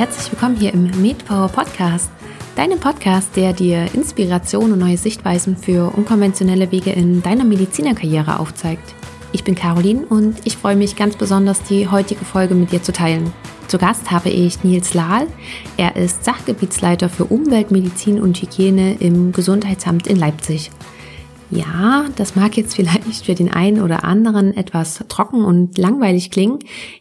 herzlich willkommen hier im MedPower Podcast. Deinem Podcast, der dir Inspiration und neue Sichtweisen für unkonventionelle Wege in deiner Medizinerkarriere aufzeigt. Ich bin Caroline und ich freue mich ganz besonders, die heutige Folge mit dir zu teilen. Zu Gast habe ich Nils Lahl. Er ist Sachgebietsleiter für Umweltmedizin und Hygiene im Gesundheitsamt in Leipzig. Ja, das mag jetzt vielleicht für den einen oder anderen etwas trocken und langweilig klingen.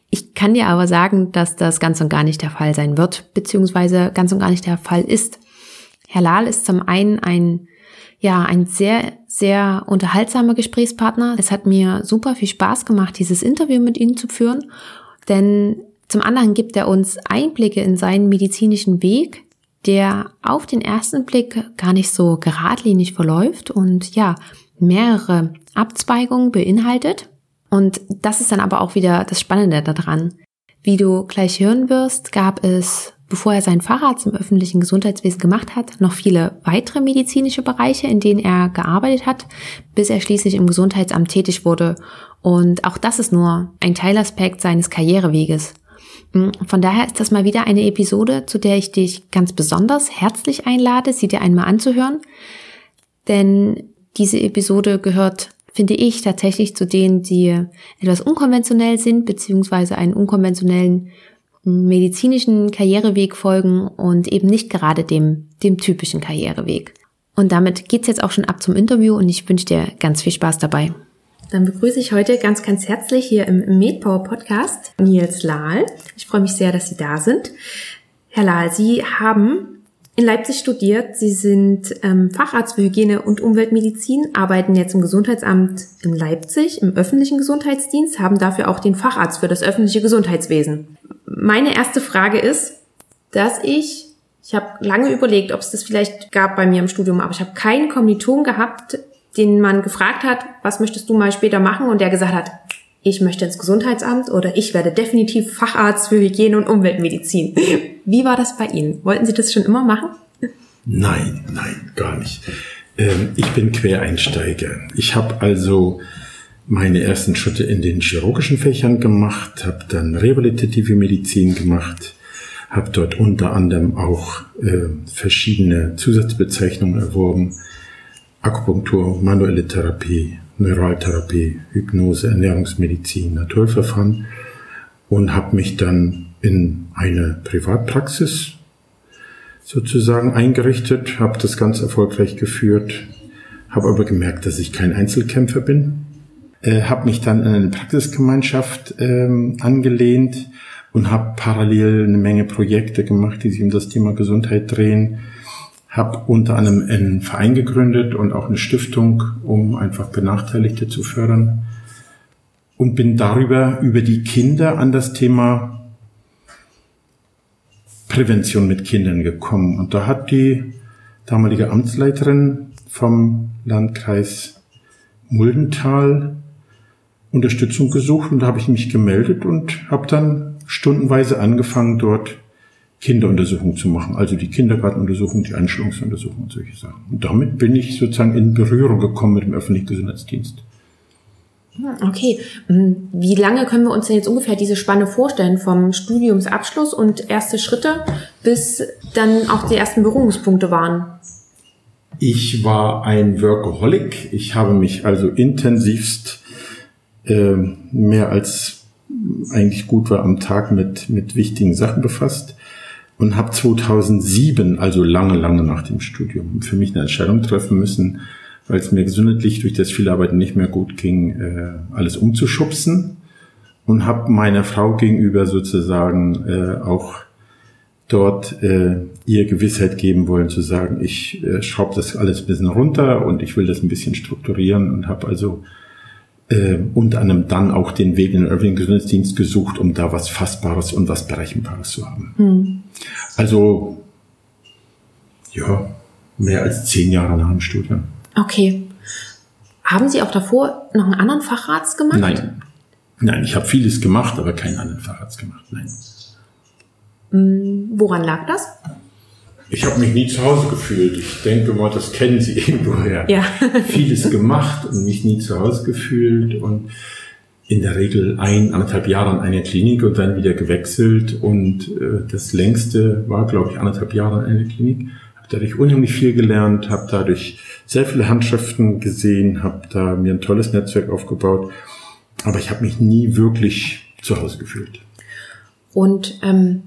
Ich kann dir aber sagen, dass das ganz und gar nicht der Fall sein wird, beziehungsweise ganz und gar nicht der Fall ist. Herr Lahl ist zum einen ein, ja, ein sehr, sehr unterhaltsamer Gesprächspartner. Es hat mir super viel Spaß gemacht, dieses Interview mit Ihnen zu führen, denn zum anderen gibt er uns Einblicke in seinen medizinischen Weg, der auf den ersten Blick gar nicht so geradlinig verläuft und ja, mehrere Abzweigungen beinhaltet. Und das ist dann aber auch wieder das Spannende daran. Wie du gleich hören wirst, gab es, bevor er seinen Facharzt im öffentlichen Gesundheitswesen gemacht hat, noch viele weitere medizinische Bereiche, in denen er gearbeitet hat, bis er schließlich im Gesundheitsamt tätig wurde. Und auch das ist nur ein Teilaspekt seines Karriereweges. Hm, von daher ist das mal wieder eine Episode, zu der ich dich ganz besonders herzlich einlade, sie dir einmal anzuhören. Denn diese Episode gehört, finde ich, tatsächlich zu denen, die etwas unkonventionell sind, beziehungsweise einen unkonventionellen hm, medizinischen Karriereweg folgen und eben nicht gerade dem, dem typischen Karriereweg. Und damit geht's jetzt auch schon ab zum Interview und ich wünsche dir ganz viel Spaß dabei. Dann begrüße ich heute ganz, ganz herzlich hier im MedPower Podcast Nils Lahl. Ich freue mich sehr, dass Sie da sind. Herr Lahl, Sie haben in Leipzig studiert. Sie sind ähm, Facharzt für Hygiene und Umweltmedizin, arbeiten jetzt im Gesundheitsamt in Leipzig, im öffentlichen Gesundheitsdienst, haben dafür auch den Facharzt für das öffentliche Gesundheitswesen. Meine erste Frage ist, dass ich ich habe lange überlegt, ob es das vielleicht gab bei mir im Studium, aber ich habe keinen Kommiliton gehabt, den man gefragt hat, was möchtest du mal später machen? Und der gesagt hat, ich möchte ins Gesundheitsamt oder ich werde definitiv Facharzt für Hygiene und Umweltmedizin. Wie war das bei Ihnen? Wollten Sie das schon immer machen? Nein, nein, gar nicht. Ähm, ich bin Quereinsteiger. Ich habe also meine ersten Schritte in den chirurgischen Fächern gemacht, habe dann rehabilitative Medizin gemacht, habe dort unter anderem auch äh, verschiedene Zusatzbezeichnungen erworben Akupunktur, manuelle Therapie, Neuraltherapie, Hypnose, Ernährungsmedizin, Naturverfahren und habe mich dann in eine Privatpraxis sozusagen eingerichtet, habe das ganz erfolgreich geführt, habe aber gemerkt, dass ich kein Einzelkämpfer bin, äh, habe mich dann in eine Praxisgemeinschaft ähm, angelehnt und habe parallel eine Menge Projekte gemacht, die sich um das Thema Gesundheit drehen habe unter anderem einen Verein gegründet und auch eine Stiftung, um einfach Benachteiligte zu fördern. Und bin darüber, über die Kinder an das Thema Prävention mit Kindern gekommen. Und da hat die damalige Amtsleiterin vom Landkreis Muldental Unterstützung gesucht und da habe ich mich gemeldet und habe dann stundenweise angefangen, dort Kinderuntersuchung zu machen, also die Kindergartenuntersuchung, die Einschulungsuntersuchung und solche Sachen. Und damit bin ich sozusagen in Berührung gekommen mit dem öffentlichen Gesundheitsdienst. Okay, hm, wie lange können wir uns denn jetzt ungefähr diese Spanne vorstellen vom Studiumsabschluss und erste Schritte, bis dann auch die ersten Berührungspunkte waren? Ich war ein Workaholic. Ich habe mich also intensivst äh, mehr als eigentlich gut war am Tag mit, mit wichtigen Sachen befasst und habe 2007, also lange, lange nach dem Studium, für mich eine Entscheidung treffen müssen, weil es mir gesundheitlich durch das viele Arbeiten nicht mehr gut ging, äh, alles umzuschubsen und habe meiner Frau gegenüber sozusagen äh, auch dort äh, ihr Gewissheit geben wollen, zu sagen, ich äh, schraube das alles ein bisschen runter und ich will das ein bisschen strukturieren und habe also äh, unter anderem dann auch den Weg in den öffentlichen Gesundheitsdienst gesucht, um da was Fassbares und was Berechenbares zu haben. Hm. Also, ja, mehr als zehn Jahre nach dem Studium. Okay. Haben Sie auch davor noch einen anderen Facharzt gemacht? Nein. Nein, ich habe vieles gemacht, aber keinen anderen Facharzt gemacht. Nein. Hm, woran lag das? Ich habe mich nie zu Hause gefühlt. Ich denke mal, das kennen Sie irgendwoher. Ja. Vieles gemacht und mich nie zu Hause gefühlt. Und in der Regel ein, anderthalb Jahre an einer Klinik und dann wieder gewechselt. Und äh, das längste war, glaube ich, anderthalb Jahre an einer Klinik. Habe dadurch unheimlich viel gelernt, habe dadurch sehr viele Handschriften gesehen, habe da mir ein tolles Netzwerk aufgebaut. Aber ich habe mich nie wirklich zu Hause gefühlt. Und ähm,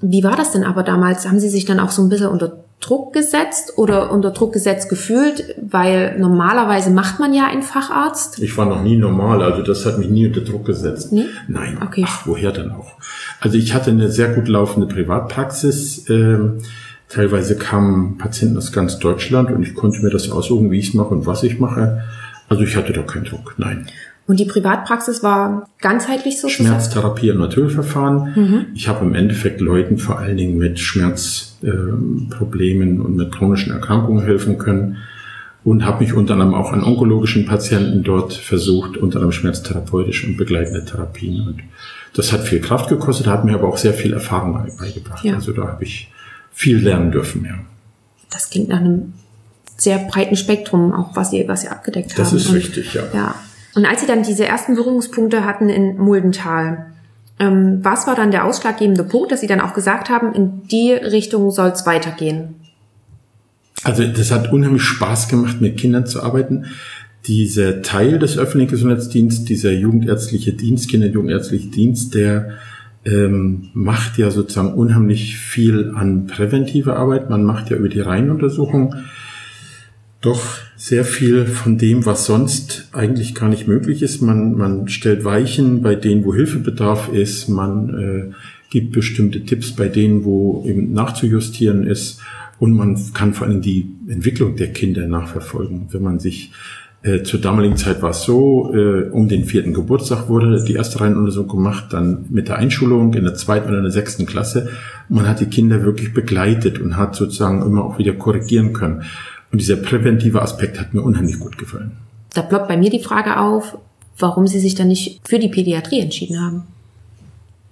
wie war das denn aber damals? Haben Sie sich dann auch so ein bisschen unter Druck gesetzt oder unter Druck gesetzt gefühlt? Weil normalerweise macht man ja einen Facharzt. Ich war noch nie normal, also das hat mich nie unter Druck gesetzt. Nee? Nein. Okay. Ach, woher denn auch? Also ich hatte eine sehr gut laufende Privatpraxis. Ähm, teilweise kamen Patienten aus ganz Deutschland und ich konnte mir das aussuchen, wie ich es mache und was ich mache. Also ich hatte da keinen Druck, nein. Und die Privatpraxis war ganzheitlich sozusagen? Schmerztherapie und Naturverfahren. Mhm. Ich habe im Endeffekt Leuten vor allen Dingen mit Schmerzproblemen und mit chronischen Erkrankungen helfen können und habe mich unter anderem auch an onkologischen Patienten dort versucht, unter anderem schmerztherapeutische und begleitende Therapien. Und das hat viel Kraft gekostet, hat mir aber auch sehr viel Erfahrung beigebracht. Ja. Also da habe ich viel lernen dürfen, ja. Das klingt nach einem sehr breiten Spektrum, auch was Sie, was Sie abgedeckt Das haben. ist Und- richtig, ja. Ja. Und als Sie dann diese ersten Berührungspunkte hatten in Muldental, ähm, was war dann der ausschlaggebende Punkt, dass Sie dann auch gesagt haben, in die Richtung soll es weitergehen? Also das hat unheimlich Spaß gemacht, mit Kindern zu arbeiten. Dieser Teil des öffentlichen Gesundheitsdienstes, dieser jugendärztliche Dienst, Kinder- und jugendärztliche Dienst, der ähm, macht ja sozusagen unheimlich viel an präventiver Arbeit. Man macht ja über die Reihenuntersuchung doch sehr viel von dem, was sonst eigentlich gar nicht möglich ist. Man, man stellt Weichen bei denen, wo Hilfebedarf ist. Man äh, gibt bestimmte Tipps bei denen, wo eben nachzujustieren ist. Und man kann vor allem die Entwicklung der Kinder nachverfolgen. Wenn man sich äh, zur damaligen Zeit war es so, äh, um den vierten Geburtstag wurde die erste Reihenuntersuchung gemacht, dann mit der Einschulung in der zweiten oder in der sechsten Klasse. Man hat die Kinder wirklich begleitet und hat sozusagen immer auch wieder korrigieren können. Und dieser präventive Aspekt hat mir unheimlich gut gefallen. Da ploppt bei mir die Frage auf, warum Sie sich dann nicht für die Pädiatrie entschieden haben.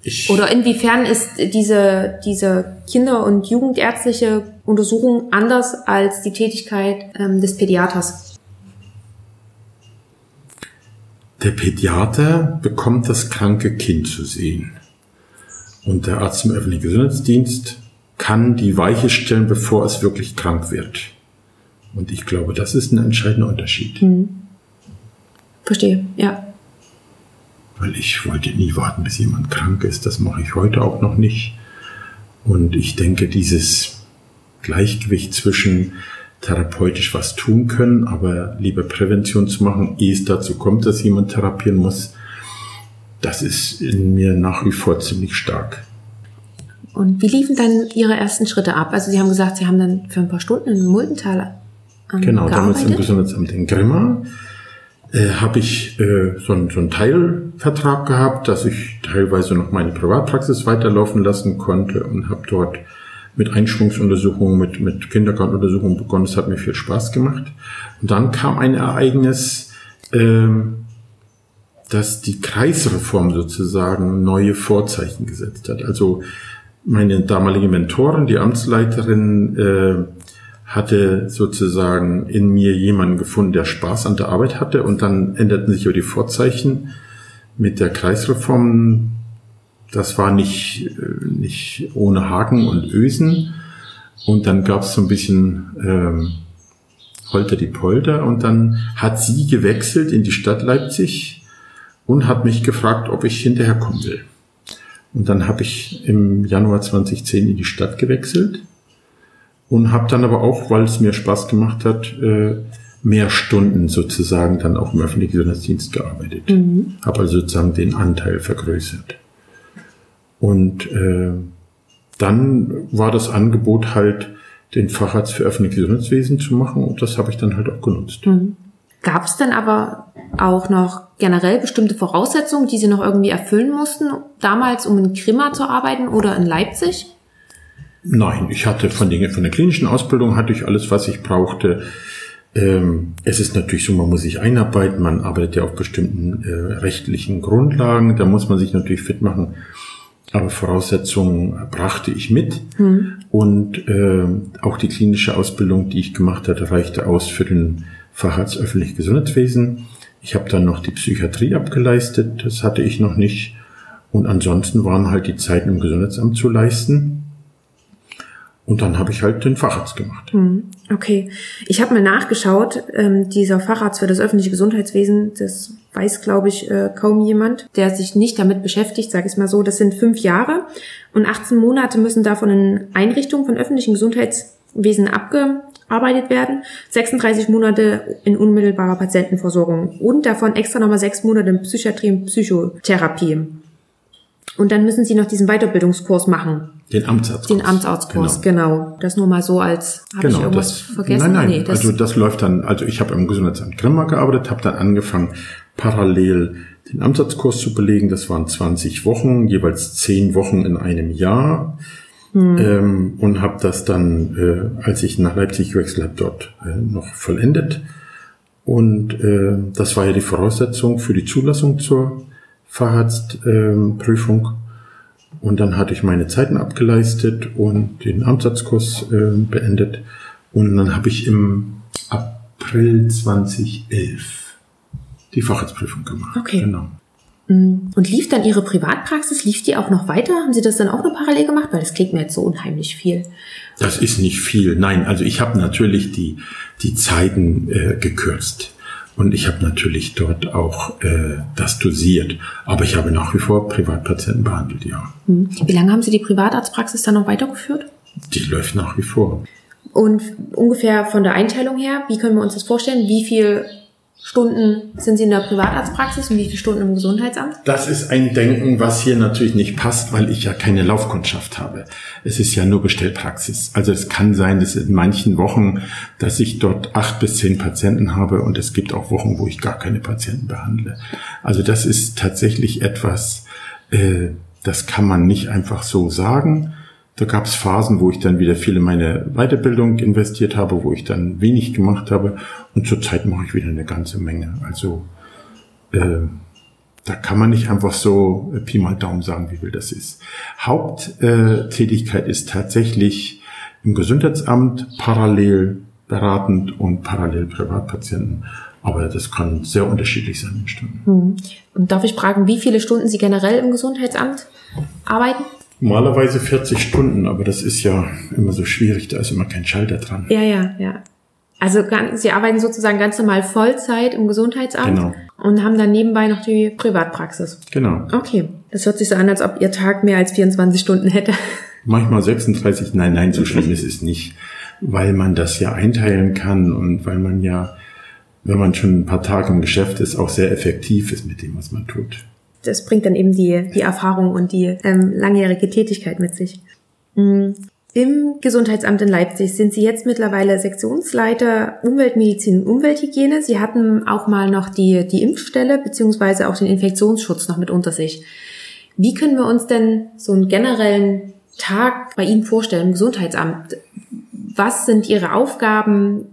Ich, Oder inwiefern ist diese, diese Kinder- und Jugendärztliche Untersuchung anders als die Tätigkeit ähm, des Pädiaters? Der Pädiater bekommt das kranke Kind zu sehen. Und der Arzt im öffentlichen Gesundheitsdienst kann die Weiche stellen, bevor es wirklich krank wird. Und ich glaube, das ist ein entscheidender Unterschied. Verstehe, ja. Weil ich wollte nie warten, bis jemand krank ist. Das mache ich heute auch noch nicht. Und ich denke, dieses Gleichgewicht zwischen therapeutisch was tun können, aber lieber Prävention zu machen, ehe es dazu kommt, dass jemand therapieren muss, das ist in mir nach wie vor ziemlich stark. Und wie liefen dann Ihre ersten Schritte ab? Also Sie haben gesagt, Sie haben dann für ein paar Stunden in Muldental ähm, Genau, damals im. Gesundheitsamt in Grimma äh, habe ich äh, so, einen, so einen Teilvertrag gehabt, dass ich teilweise noch meine Privatpraxis weiterlaufen lassen konnte und habe dort mit Einschwungsuntersuchungen, mit, mit Kindergartenuntersuchungen begonnen. Das hat mir viel Spaß gemacht. Und dann kam ein Ereignis, ähm, dass die Kreisreform sozusagen neue Vorzeichen gesetzt hat. Also meine damalige Mentorin, die Amtsleiterin, äh, hatte sozusagen in mir jemanden gefunden, der Spaß an der Arbeit hatte und dann änderten sich aber die Vorzeichen mit der Kreisreform. Das war nicht, äh, nicht ohne Haken und Ösen und dann gab es so ein bisschen ähm, Holter die Polter und dann hat sie gewechselt in die Stadt Leipzig und hat mich gefragt, ob ich hinterher kommen will. Und dann habe ich im Januar 2010 in die Stadt gewechselt und habe dann aber auch, weil es mir Spaß gemacht hat, äh, mehr Stunden sozusagen dann auch im öffentlichen Gesundheitsdienst gearbeitet. Habe also sozusagen den Anteil vergrößert. Und äh, dann war das Angebot halt, den Facharzt für öffentliches Gesundheitswesen zu machen und das habe ich dann halt auch genutzt. Gab es denn aber auch noch generell bestimmte Voraussetzungen, die Sie noch irgendwie erfüllen mussten, damals, um in Grimma zu arbeiten oder in Leipzig? Nein, ich hatte von, den, von der klinischen Ausbildung hatte ich alles, was ich brauchte. Ähm, es ist natürlich so, man muss sich einarbeiten, man arbeitet ja auf bestimmten äh, rechtlichen Grundlagen, da muss man sich natürlich fit machen. Aber Voraussetzungen brachte ich mit und äh, auch die klinische Ausbildung, die ich gemacht hatte, reichte aus für den Facharzt öffentliches Gesundheitswesen. Ich habe dann noch die Psychiatrie abgeleistet, das hatte ich noch nicht. Und ansonsten waren halt die Zeiten im Gesundheitsamt zu leisten. Und dann habe ich halt den Facharzt gemacht. Hm, okay. Ich habe mal nachgeschaut, ähm, dieser Facharzt für das öffentliche Gesundheitswesen, das weiß, glaube ich, äh, kaum jemand, der sich nicht damit beschäftigt, sage ich mal so. Das sind fünf Jahre und 18 Monate müssen davon in Einrichtungen von öffentlichen Gesundheitswesen abgearbeitet werden, 36 Monate in unmittelbarer Patientenversorgung und davon extra nochmal sechs Monate in Psychiatrie und Psychotherapie. Und dann müssen Sie noch diesen Weiterbildungskurs machen. Den Amtsarztkurs. Den Amtsarztkurs, genau. genau. Das nur mal so als, habe genau, ich irgendwas das, vergessen? Nein, nein, nee, das also das läuft dann, also ich habe im Gesundheitsamt Grimma gearbeitet, habe dann angefangen, parallel den Amtsarztkurs zu belegen. Das waren 20 Wochen, jeweils 10 Wochen in einem Jahr. Hm. Ähm, und habe das dann, äh, als ich nach Leipzig gewechselt habe, dort äh, noch vollendet. Und äh, das war ja die Voraussetzung für die Zulassung zur Facharztprüfung. und dann hatte ich meine Zeiten abgeleistet und den Amtsarztkurs äh, beendet. Und dann habe ich im April 2011 die Facharztprüfung gemacht. Okay. Genau. Mm. Und lief dann Ihre Privatpraxis, lief die auch noch weiter? Haben Sie das dann auch noch parallel gemacht? Weil das klingt mir jetzt so unheimlich viel. Das ist nicht viel. Nein, also ich habe natürlich die, die Zeiten äh, gekürzt. Und ich habe natürlich dort auch äh, das dosiert. Aber ich habe nach wie vor Privatpatienten behandelt, ja. Hm. Wie lange haben Sie die Privatarztpraxis dann noch weitergeführt? Die läuft nach wie vor. Und ungefähr von der Einteilung her, wie können wir uns das vorstellen? Wie viel Stunden sind Sie in der Privatarztpraxis und wie viele Stunden im Gesundheitsamt? Das ist ein Denken, was hier natürlich nicht passt, weil ich ja keine Laufkundschaft habe. Es ist ja nur Bestellpraxis. Also es kann sein, dass in manchen Wochen, dass ich dort acht bis zehn Patienten habe und es gibt auch Wochen, wo ich gar keine Patienten behandle. Also das ist tatsächlich etwas, äh, das kann man nicht einfach so sagen. Da gab es Phasen, wo ich dann wieder viel in meine Weiterbildung investiert habe, wo ich dann wenig gemacht habe. Und zurzeit mache ich wieder eine ganze Menge. Also äh, da kann man nicht einfach so äh, Pi mal Daumen sagen, wie viel das ist. Haupttätigkeit äh, ist tatsächlich im Gesundheitsamt parallel beratend und parallel Privatpatienten. Aber das kann sehr unterschiedlich sein in Stunden. Hm. Und darf ich fragen, wie viele Stunden Sie generell im Gesundheitsamt arbeiten? Normalerweise 40 Stunden, aber das ist ja immer so schwierig, da ist immer kein Schalter dran. Ja, ja, ja. Also Sie arbeiten sozusagen ganz normal Vollzeit im Gesundheitsamt genau. und haben dann nebenbei noch die Privatpraxis. Genau. Okay, das hört sich so an, als ob Ihr Tag mehr als 24 Stunden hätte. Manchmal 36, nein, nein, so schlimm ist es nicht, weil man das ja einteilen kann und weil man ja, wenn man schon ein paar Tage im Geschäft ist, auch sehr effektiv ist mit dem, was man tut das bringt dann eben die, die Erfahrung und die ähm, langjährige Tätigkeit mit sich. Mhm. Im Gesundheitsamt in Leipzig sind Sie jetzt mittlerweile Sektionsleiter Umweltmedizin und Umwelthygiene. Sie hatten auch mal noch die, die Impfstelle beziehungsweise auch den Infektionsschutz noch mit unter sich. Wie können wir uns denn so einen generellen Tag bei Ihnen vorstellen im Gesundheitsamt? Was sind Ihre Aufgaben?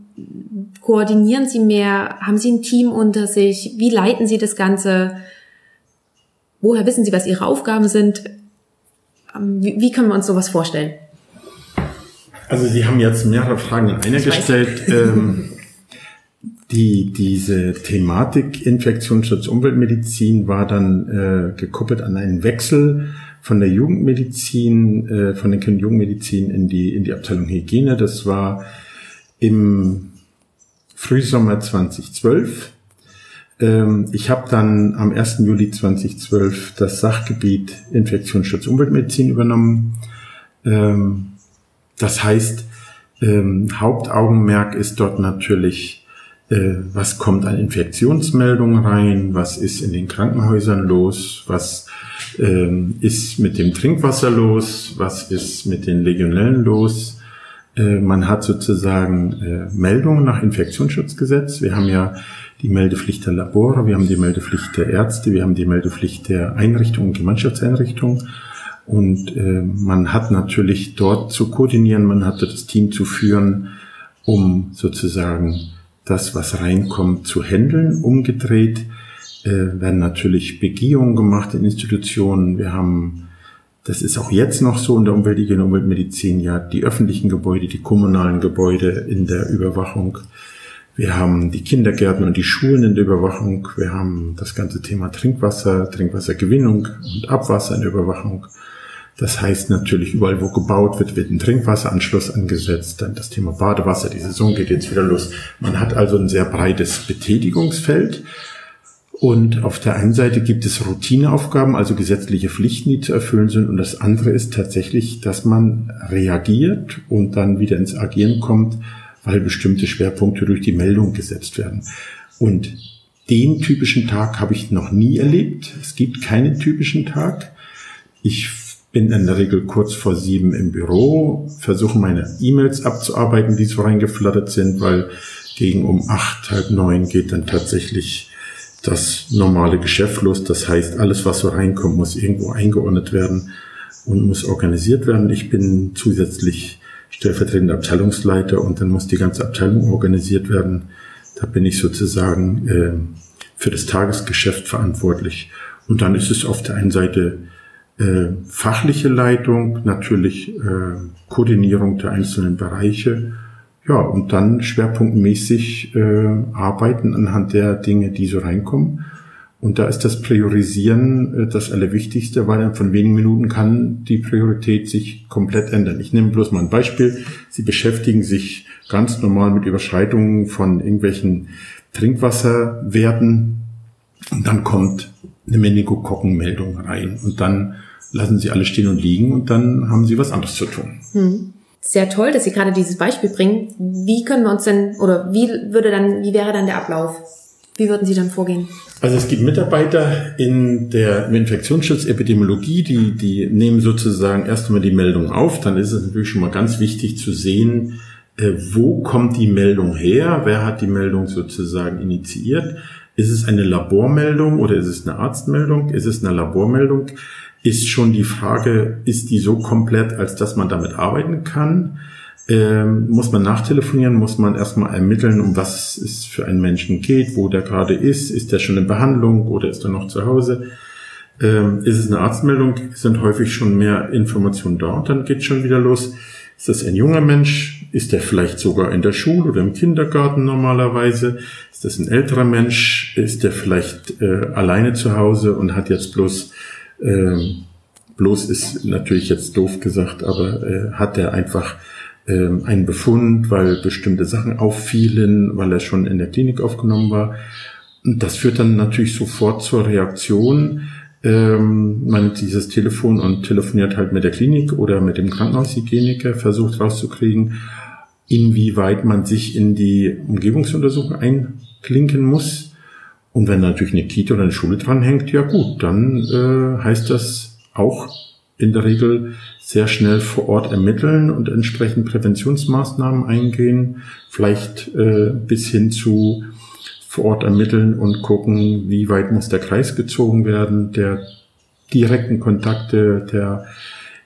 Koordinieren Sie mehr? Haben Sie ein Team unter sich? Wie leiten Sie das Ganze? Woher wissen Sie, was Ihre Aufgaben sind? Ähm, wie, wie können wir uns sowas vorstellen? Also Sie haben jetzt mehrere Fragen in einer ich gestellt. Ähm, die, diese Thematik Infektionsschutz Umweltmedizin war dann äh, gekoppelt an einen Wechsel von der Jugendmedizin, äh, von der Kind- und Jugendmedizin in die, in die Abteilung Hygiene. Das war im Frühsommer 2012. Ähm, ich habe dann am 1. Juli 2012 das Sachgebiet Infektionsschutz Umweltmedizin übernommen. Ähm, das heißt, ähm, Hauptaugenmerk ist dort natürlich, äh, was kommt an Infektionsmeldungen rein, was ist in den Krankenhäusern los, was ist mit dem Trinkwasser los, was ist mit den Legionellen los. Äh, man hat sozusagen äh, Meldungen nach Infektionsschutzgesetz. Wir haben ja die Meldepflicht der Labore, wir haben die Meldepflicht der Ärzte, wir haben die Meldepflicht der Einrichtungen, Gemeinschaftseinrichtungen. Und äh, man hat natürlich dort zu koordinieren, man hatte das Team zu führen, um sozusagen das, was reinkommt, zu handeln. Umgedreht äh, werden natürlich Begehungen gemacht in Institutionen. Wir haben, das ist auch jetzt noch so in der Umwelthygiene und Umweltmedizin, ja, die öffentlichen Gebäude, die kommunalen Gebäude in der Überwachung Wir haben die Kindergärten und die Schulen in der Überwachung. Wir haben das ganze Thema Trinkwasser, Trinkwassergewinnung und Abwasser in der Überwachung. Das heißt natürlich, überall wo gebaut wird, wird ein Trinkwasseranschluss angesetzt. Dann das Thema Badewasser, die Saison geht jetzt wieder los. Man hat also ein sehr breites Betätigungsfeld. Und auf der einen Seite gibt es Routineaufgaben, also gesetzliche Pflichten, die zu erfüllen sind. Und das andere ist tatsächlich, dass man reagiert und dann wieder ins Agieren kommt, weil bestimmte Schwerpunkte durch die Meldung gesetzt werden. Und den typischen Tag habe ich noch nie erlebt. Es gibt keinen typischen Tag. Ich bin in der Regel kurz vor sieben im Büro, versuche meine E-Mails abzuarbeiten, die so reingeflattert sind, weil gegen um acht, halb neun geht dann tatsächlich das normale Geschäft los. Das heißt, alles, was so reinkommt, muss irgendwo eingeordnet werden und muss organisiert werden. Ich bin zusätzlich stellvertretender Abteilungsleiter und dann muss die ganze Abteilung organisiert werden. Da bin ich sozusagen äh, für das Tagesgeschäft verantwortlich. Und dann ist es auf der einen Seite äh, fachliche Leitung, natürlich äh, Koordinierung der einzelnen Bereiche. Ja, und dann schwerpunktmäßig äh, arbeiten anhand der Dinge, die so reinkommen. Und da ist das Priorisieren äh, das Allerwichtigste, weil dann von wenigen Minuten kann die Priorität sich komplett ändern. Ich nehme bloß mal ein Beispiel. Sie beschäftigen sich ganz normal mit Überschreitungen von irgendwelchen Trinkwasserwerten und dann kommt eine Meningokokkenmeldung rein und dann lassen Sie alle stehen und liegen und dann haben Sie was anderes zu tun. Hm. Sehr toll, dass Sie gerade dieses Beispiel bringen. Wie können wir uns denn oder wie würde dann, wie wäre dann der Ablauf? Wie würden Sie dann vorgehen? Also es gibt Mitarbeiter in der Infektionsschutzepidemiologie, die, die nehmen sozusagen erst einmal die Meldung auf. Dann ist es natürlich schon mal ganz wichtig zu sehen, äh, wo kommt die Meldung her? Wer hat die Meldung sozusagen initiiert? Ist es eine Labormeldung oder ist es eine Arztmeldung? Ist es eine Labormeldung? Ist schon die Frage, ist die so komplett, als dass man damit arbeiten kann? Ähm, muss man nachtelefonieren, muss man erstmal ermitteln, um was es für einen Menschen geht, wo der gerade ist, ist der schon in Behandlung oder ist er noch zu Hause. Ähm, ist es eine Arztmeldung, sind häufig schon mehr Informationen dort, dann geht schon wieder los. Ist das ein junger Mensch? Ist der vielleicht sogar in der Schule oder im Kindergarten normalerweise? Ist das ein älterer Mensch? Ist der vielleicht äh, alleine zu Hause und hat jetzt bloß, äh, bloß ist natürlich jetzt doof gesagt, aber äh, hat der einfach ähm, einen Befund, weil bestimmte Sachen auffielen, weil er schon in der Klinik aufgenommen war. Und das führt dann natürlich sofort zur Reaktion. Ähm, man nimmt dieses Telefon und telefoniert halt mit der Klinik oder mit dem Krankenhaushygieniker, versucht rauszukriegen, inwieweit man sich in die Umgebungsuntersuchung einklinken muss. Und wenn natürlich eine Kita oder eine Schule dranhängt, ja gut, dann äh, heißt das auch in der Regel sehr schnell vor Ort ermitteln und entsprechend Präventionsmaßnahmen eingehen, vielleicht äh, bis hin zu vor Ort ermitteln und gucken, wie weit muss der Kreis gezogen werden, der direkten Kontakte, der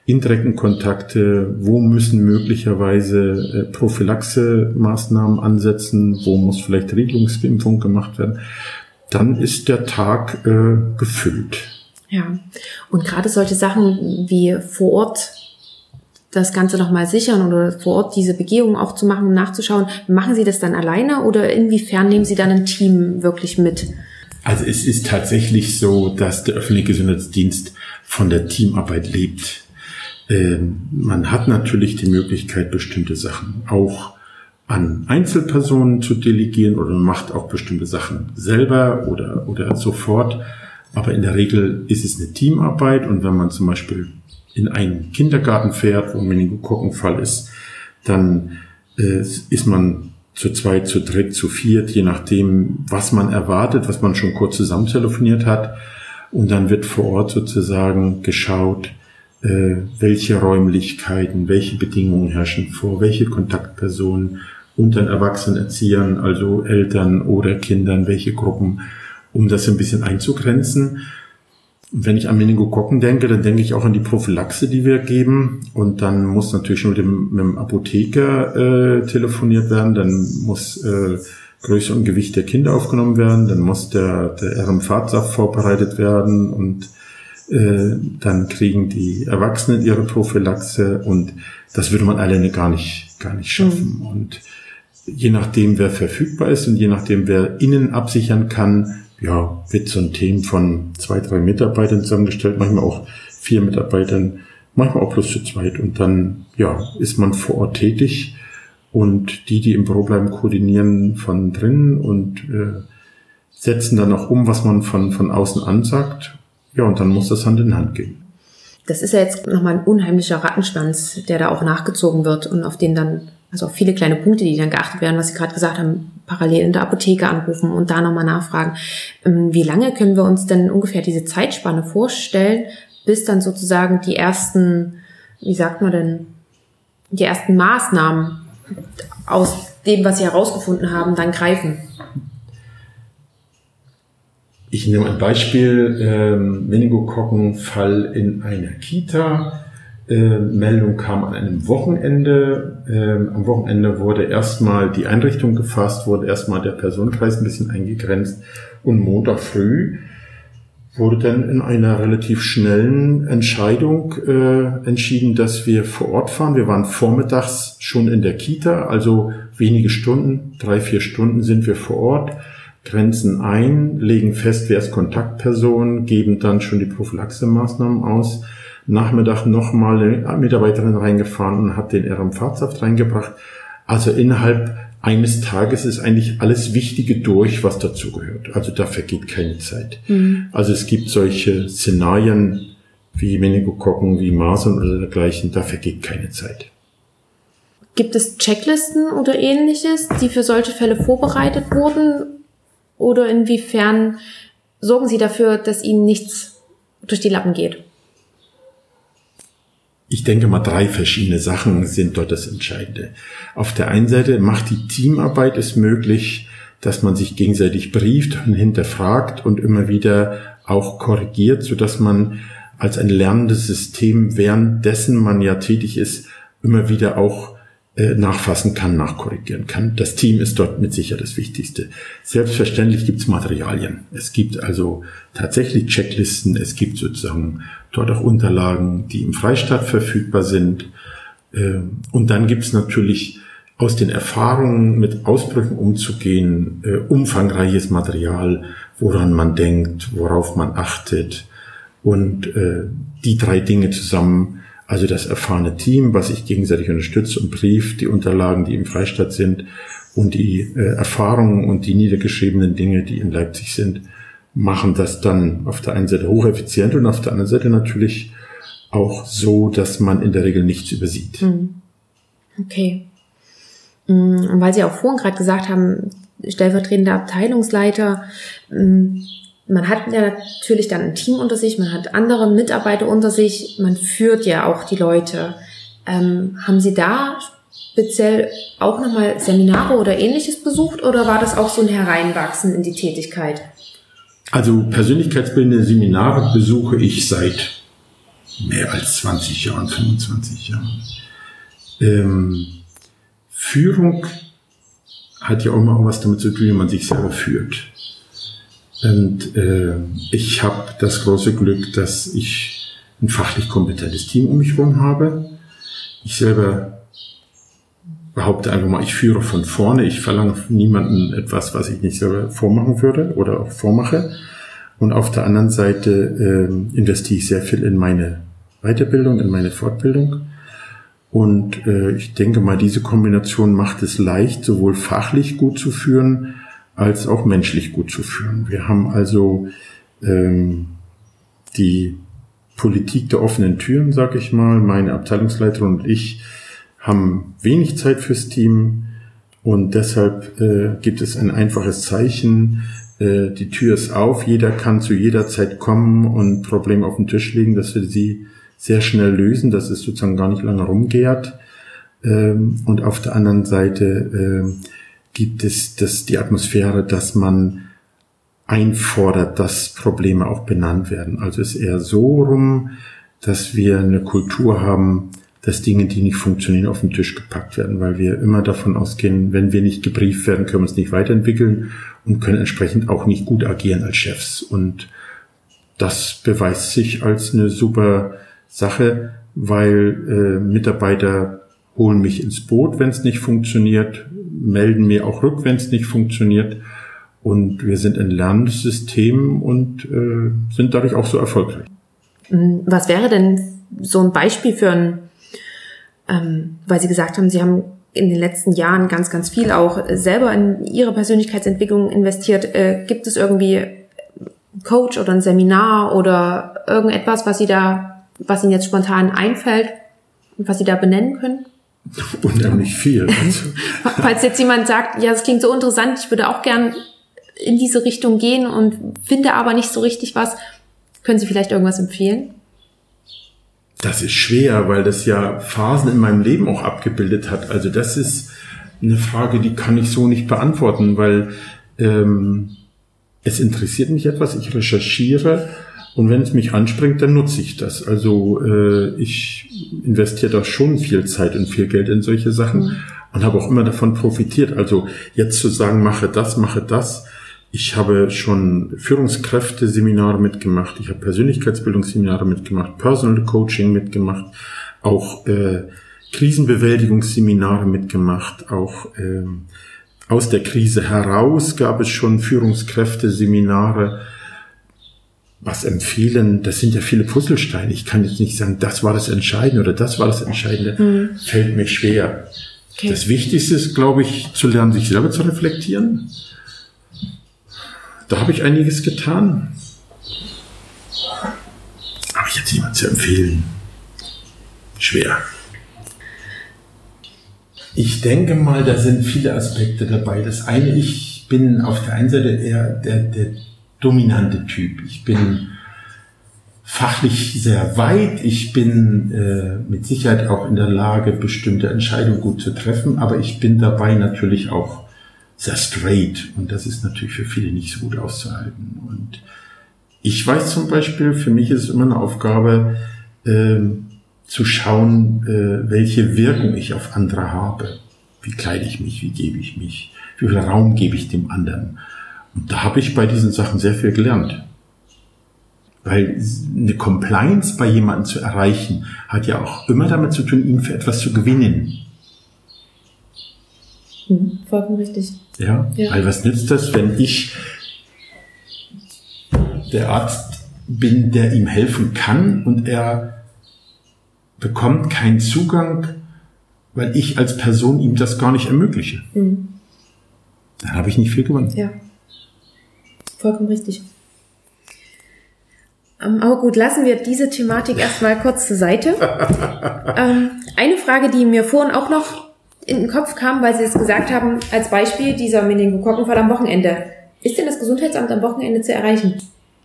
indirekten Kontakte, wo müssen möglicherweise äh, Prophylaxe-Maßnahmen ansetzen, wo muss vielleicht Regelungsimpfung gemacht werden, dann ist der Tag äh, gefüllt. Ja, und gerade solche Sachen wie vor Ort das Ganze nochmal sichern oder vor Ort diese Begehung auch zu machen, um nachzuschauen, machen Sie das dann alleine oder inwiefern nehmen Sie dann ein Team wirklich mit? Also es ist tatsächlich so, dass der öffentliche Gesundheitsdienst von der Teamarbeit lebt. Ähm, man hat natürlich die Möglichkeit, bestimmte Sachen auch an Einzelpersonen zu delegieren oder man macht auch bestimmte Sachen selber oder, oder sofort. Aber in der Regel ist es eine Teamarbeit und wenn man zum Beispiel in einen Kindergarten fährt, wo ein Meningokokkenfall ist, dann äh, ist man zu zweit, zu dritt, zu viert, je nachdem, was man erwartet, was man schon kurz zusammen telefoniert hat. Und dann wird vor Ort sozusagen geschaut, äh, welche Räumlichkeiten, welche Bedingungen herrschen vor, welche Kontaktpersonen unter den Erwachsenenerziehern, also Eltern oder Kindern, welche Gruppen um das ein bisschen einzugrenzen. Und wenn ich an Meningokokken denke, dann denke ich auch an die Prophylaxe, die wir geben. Und dann muss natürlich schon mit dem, mit dem Apotheker äh, telefoniert werden. Dann muss äh, Größe und Gewicht der Kinder aufgenommen werden. Dann muss der, der RM-Fahrtsaft vorbereitet werden. Und äh, dann kriegen die Erwachsenen ihre Prophylaxe. Und das würde man alleine gar nicht, gar nicht schaffen. Mhm. Und je nachdem, wer verfügbar ist und je nachdem, wer innen absichern kann, ja, wird so ein Team von zwei, drei Mitarbeitern zusammengestellt, manchmal auch vier Mitarbeitern, manchmal auch plus zu zweit. Und dann, ja, ist man vor Ort tätig und die, die im Büro bleiben, koordinieren von drinnen und äh, setzen dann auch um, was man von, von außen ansagt. Ja, und dann muss das Hand in Hand gehen. Das ist ja jetzt nochmal ein unheimlicher Rattenschwanz, der da auch nachgezogen wird und auf den dann, also auf viele kleine Punkte, die dann geachtet werden, was Sie gerade gesagt haben, parallel in der Apotheke anrufen und da nochmal nachfragen. Ähm, wie lange können wir uns denn ungefähr diese Zeitspanne vorstellen, bis dann sozusagen die ersten, wie sagt man denn, die ersten Maßnahmen aus dem, was Sie herausgefunden haben, dann greifen? Ich nehme ein Beispiel, ähm, Meningokokkenfall in einer Kita. Äh, Meldung kam an einem Wochenende. Ähm, am Wochenende wurde erstmal die Einrichtung gefasst, wurde erstmal der Personenkreis ein bisschen eingegrenzt und Montag früh wurde dann in einer relativ schnellen Entscheidung äh, entschieden, dass wir vor Ort fahren. Wir waren vormittags schon in der Kita, also wenige Stunden, drei, vier Stunden sind wir vor Ort grenzen ein, legen fest, wer ist Kontaktperson, geben dann schon die Prophylaxemaßnahmen aus. Nachmittag nochmal eine Mitarbeiterin reingefahren und hat den RM-Fahrtsaft reingebracht. Also innerhalb eines Tages ist eigentlich alles Wichtige durch, was dazugehört. Also da vergeht keine Zeit. Mhm. Also es gibt solche Szenarien wie Meningokokken, wie Masern oder dergleichen, da vergeht keine Zeit. Gibt es Checklisten oder ähnliches, die für solche Fälle vorbereitet wurden? Oder inwiefern sorgen Sie dafür, dass Ihnen nichts durch die Lappen geht? Ich denke mal, drei verschiedene Sachen sind dort das Entscheidende. Auf der einen Seite macht die Teamarbeit es möglich, dass man sich gegenseitig brieft und hinterfragt und immer wieder auch korrigiert, so dass man als ein lernendes System, währenddessen man ja tätig ist, immer wieder auch äh, nachfassen kann, nachkorrigieren kann. Das Team ist dort mit sicher das Wichtigste. Selbstverständlich gibt es Materialien. Es gibt also tatsächlich Checklisten. Es gibt sozusagen dort auch Unterlagen, die im Freistaat verfügbar sind. Ähm, und dann gibt es natürlich aus den Erfahrungen mit Ausbrüchen umzugehen, äh, umfangreiches Material, woran man denkt, worauf man achtet. Und äh, die drei Dinge zusammen also das erfahrene Team, was sich gegenseitig unterstützt und brieft, die Unterlagen, die im Freistaat sind und die äh, Erfahrungen und die niedergeschriebenen Dinge, die in Leipzig sind, machen das dann auf der einen Seite hocheffizient und auf der anderen Seite natürlich auch so, dass man in der Regel nichts übersieht. Mhm. Okay. Und weil Sie auch vorhin gerade gesagt haben, stellvertretender Abteilungsleiter, mm, man hat ja natürlich dann ein Team unter sich, man hat andere Mitarbeiter unter sich, man führt ja auch die Leute. Ähm, haben Sie da speziell auch nochmal Seminare oder ähnliches besucht oder war das auch so ein Hereinwachsen in die Tätigkeit? Also persönlichkeitsbildende Seminare besuche ich seit mehr als 20 Jahren, 25 Jahren. Ähm, Führung hat ja auch immer was damit zu tun, wie man sich selber führt. Und äh, ich habe das große Glück, dass ich ein fachlich kompetentes Team um mich herum habe. Ich selber behaupte einfach mal, ich führe von vorne. Ich verlange niemanden etwas, was ich nicht selber vormachen würde oder auch vormache. Und auf der anderen Seite äh, investiere ich sehr viel in meine Weiterbildung, in meine Fortbildung. Und äh, ich denke mal, diese Kombination macht es leicht, sowohl fachlich gut zu führen, als auch menschlich gut zu führen. Wir haben also ähm, die Politik der offenen Türen, sag ich mal. Meine Abteilungsleiterin und ich haben wenig Zeit fürs Team und deshalb äh, gibt es ein einfaches Zeichen. Äh, die Tür ist auf, jeder kann zu jeder Zeit kommen und Probleme auf den Tisch legen, dass wir sie sehr schnell lösen, dass es sozusagen gar nicht lange rumgehrt. Ähm, und auf der anderen Seite äh, gibt es das, die Atmosphäre, dass man einfordert, dass Probleme auch benannt werden. Also ist eher so rum, dass wir eine Kultur haben, dass Dinge, die nicht funktionieren, auf den Tisch gepackt werden, weil wir immer davon ausgehen, wenn wir nicht gebrieft werden, können wir uns nicht weiterentwickeln und können entsprechend auch nicht gut agieren als Chefs. Und das beweist sich als eine super Sache, weil äh, Mitarbeiter holen mich ins Boot, wenn es nicht funktioniert, melden mir auch rück, wenn es nicht funktioniert. Und wir sind ein lernendes System und äh, sind dadurch auch so erfolgreich. Mhm. Was wäre denn so ein Beispiel für ein, ähm, weil Sie gesagt haben, Sie haben in den letzten Jahren ganz, ganz viel auch selber in Ihre Persönlichkeitsentwicklung investiert. Äh, gibt es irgendwie Coach oder ein Seminar oder irgendetwas, was Sie da, was Ihnen jetzt spontan einfällt und was Sie da benennen können? Unheimlich viel. Falls jetzt jemand sagt, ja, das klingt so interessant, ich würde auch gern in diese Richtung gehen und finde aber nicht so richtig was, können Sie vielleicht irgendwas empfehlen? Das ist schwer, weil das ja Phasen in meinem Leben auch abgebildet hat. Also das ist eine Frage, die kann ich so nicht beantworten, weil ähm, es interessiert mich etwas, ich recherchiere und wenn es mich anspringt, dann nutze ich das. Also äh, ich investiere da schon viel Zeit und viel Geld in solche Sachen mhm. und habe auch immer davon profitiert. Also jetzt zu sagen, mache das, mache das. Ich habe schon Führungskräfte-Seminare mitgemacht, ich habe Persönlichkeitsbildungsseminare mitgemacht, Personal Coaching mitgemacht, auch äh, Krisenbewältigungsseminare mitgemacht, auch ähm, aus der Krise heraus gab es schon Führungskräfte-Seminare. Was empfehlen, das sind ja viele Puzzlesteine. Ich kann jetzt nicht sagen, das war das Entscheidende oder das war das Entscheidende. Mhm. Fällt mir schwer. Okay. Das Wichtigste ist, glaube ich, zu lernen, sich selber zu reflektieren. Da habe ich einiges getan. Aber jetzt jemand zu empfehlen. Schwer. Ich denke mal, da sind viele Aspekte dabei. Das eine, ich bin auf der einen Seite eher der, der dominante Typ. Ich bin fachlich sehr weit. Ich bin äh, mit Sicherheit auch in der Lage, bestimmte Entscheidungen gut zu treffen, aber ich bin dabei natürlich auch sehr straight und das ist natürlich für viele nicht so gut auszuhalten. Und ich weiß zum Beispiel, für mich ist es immer eine Aufgabe, ähm, zu schauen, äh, welche Wirkung ich auf andere habe. Wie kleide ich mich, wie gebe ich mich, wie viel Raum gebe ich dem anderen. Und da habe ich bei diesen Sachen sehr viel gelernt. Weil eine Compliance bei jemandem zu erreichen, hat ja auch immer damit zu tun, ihn für etwas zu gewinnen. Hm, vollkommen richtig. Ja, ja, weil was nützt das, wenn ich der Arzt bin, der ihm helfen kann und er bekommt keinen Zugang, weil ich als Person ihm das gar nicht ermögliche. Mhm. Dann habe ich nicht viel gewonnen. Ja. Vollkommen richtig. Ähm, aber gut, lassen wir diese Thematik erstmal kurz zur Seite. ähm, eine Frage, die mir vorhin auch noch in den Kopf kam, weil Sie es gesagt haben, als Beispiel dieser Meningokokkenfall am Wochenende. Ist denn das Gesundheitsamt am Wochenende zu erreichen?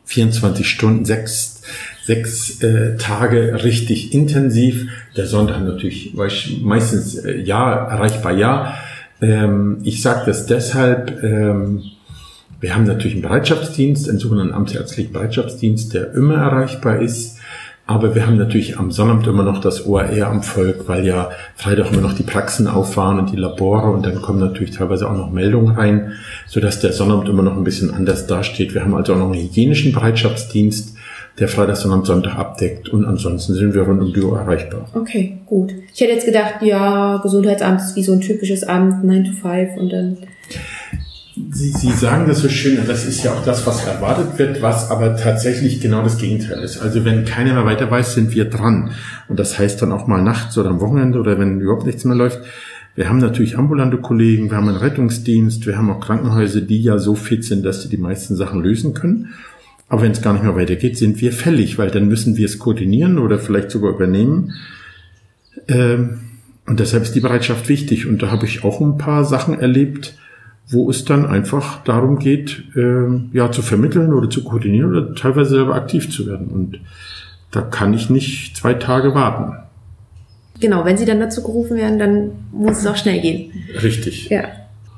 24 Stunden, sechs, sechs äh, Tage richtig intensiv. Der Sonntag natürlich meistens äh, ja, erreichbar ja. Ähm, ich sage das deshalb, ähm, wir haben natürlich einen Bereitschaftsdienst, einen sogenannten amtsärztlichen Bereitschaftsdienst, der immer erreichbar ist. Aber wir haben natürlich am Sonnabend immer noch das ORR am Volk, weil ja Freitag immer noch die Praxen auffahren und die Labore und dann kommen natürlich teilweise auch noch Meldungen rein, sodass der Sonnabend immer noch ein bisschen anders dasteht. Wir haben also auch noch einen hygienischen Bereitschaftsdienst, der Freitag, Sonnabend, Sonntag abdeckt und ansonsten sind wir rund um die Uhr erreichbar. Okay, gut. Ich hätte jetzt gedacht, ja, Gesundheitsamt ist wie so ein typisches Amt, 9 to 5 und dann... Sie, Sie sagen das so schön, das ist ja auch das, was erwartet wird, was aber tatsächlich genau das Gegenteil ist. Also wenn keiner mehr weiter weiß, sind wir dran. Und das heißt dann auch mal nachts oder am Wochenende oder wenn überhaupt nichts mehr läuft. Wir haben natürlich ambulante Kollegen, wir haben einen Rettungsdienst, wir haben auch Krankenhäuser, die ja so fit sind, dass sie die meisten Sachen lösen können. Aber wenn es gar nicht mehr weitergeht, sind wir fällig, weil dann müssen wir es koordinieren oder vielleicht sogar übernehmen. Ähm, und deshalb ist die Bereitschaft wichtig. Und da habe ich auch ein paar Sachen erlebt, wo es dann einfach darum geht, äh, ja, zu vermitteln oder zu koordinieren oder teilweise selber aktiv zu werden. Und da kann ich nicht zwei Tage warten. Genau, wenn Sie dann dazu gerufen werden, dann muss es auch schnell gehen. Richtig. Ja.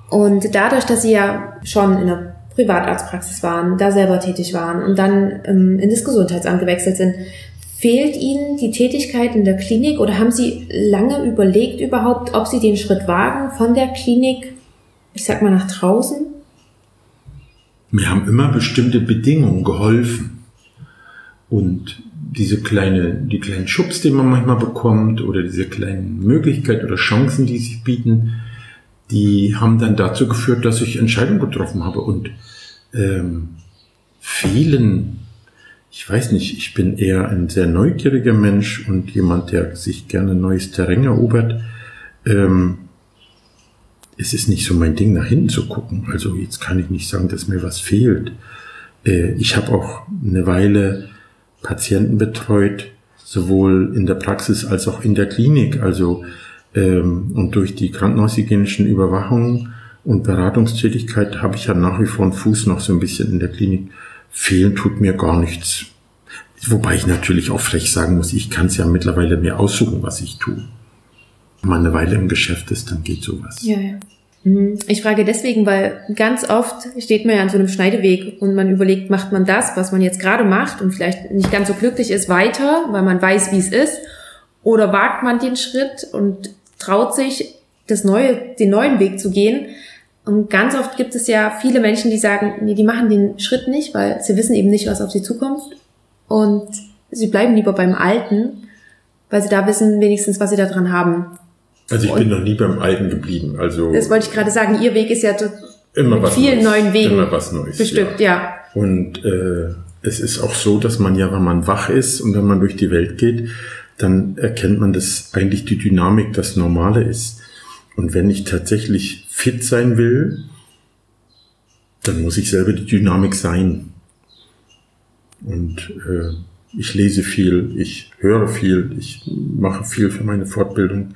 Und dadurch, dass Sie ja schon in der Privatarztpraxis waren, da selber tätig waren und dann ähm, in das Gesundheitsamt gewechselt sind, fehlt Ihnen die Tätigkeit in der Klinik oder haben Sie lange überlegt überhaupt, ob Sie den Schritt wagen von der Klinik ich sag mal, nach draußen? Mir haben immer bestimmte Bedingungen geholfen. Und diese kleine, die kleinen Schubs, die man manchmal bekommt, oder diese kleinen Möglichkeiten oder Chancen, die sich bieten, die haben dann dazu geführt, dass ich Entscheidungen getroffen habe und ähm, vielen, ich weiß nicht, ich bin eher ein sehr neugieriger Mensch und jemand, der sich gerne neues Terrain erobert. Ähm, es ist nicht so mein Ding, nach hinten zu gucken. Also jetzt kann ich nicht sagen, dass mir was fehlt. Äh, ich habe auch eine Weile Patienten betreut, sowohl in der Praxis als auch in der Klinik. Also ähm, und durch die krankenhaushygienischen Überwachungen und Beratungstätigkeit habe ich ja nach wie vor einen Fuß noch so ein bisschen in der Klinik. Fehlen tut mir gar nichts. Wobei ich natürlich auch frech sagen muss, ich kann es ja mittlerweile mir aussuchen, was ich tue. Man eine Weile im Geschäft ist, dann geht sowas. Ja, ja. Mhm. Ich frage deswegen, weil ganz oft steht man ja an so einem Schneideweg und man überlegt, macht man das, was man jetzt gerade macht und vielleicht nicht ganz so glücklich ist, weiter, weil man weiß, wie es ist, oder wagt man den Schritt und traut sich, das neue, den neuen Weg zu gehen. Und ganz oft gibt es ja viele Menschen, die sagen, nee, die machen den Schritt nicht, weil sie wissen eben nicht, was auf sie zukommt. Und sie bleiben lieber beim Alten, weil sie da wissen wenigstens, was sie da dran haben. Also ich und bin noch nie beim Alten geblieben. Also das wollte ich gerade sagen. Ihr Weg ist ja immer was vielen Neues. neuen Wegen immer was Neues, bestückt, ja. ja. Und äh, es ist auch so, dass man ja, wenn man wach ist und wenn man durch die Welt geht, dann erkennt man, dass eigentlich die Dynamik das Normale ist. Und wenn ich tatsächlich fit sein will, dann muss ich selber die Dynamik sein. Und äh, ich lese viel, ich höre viel, ich mache viel für meine Fortbildung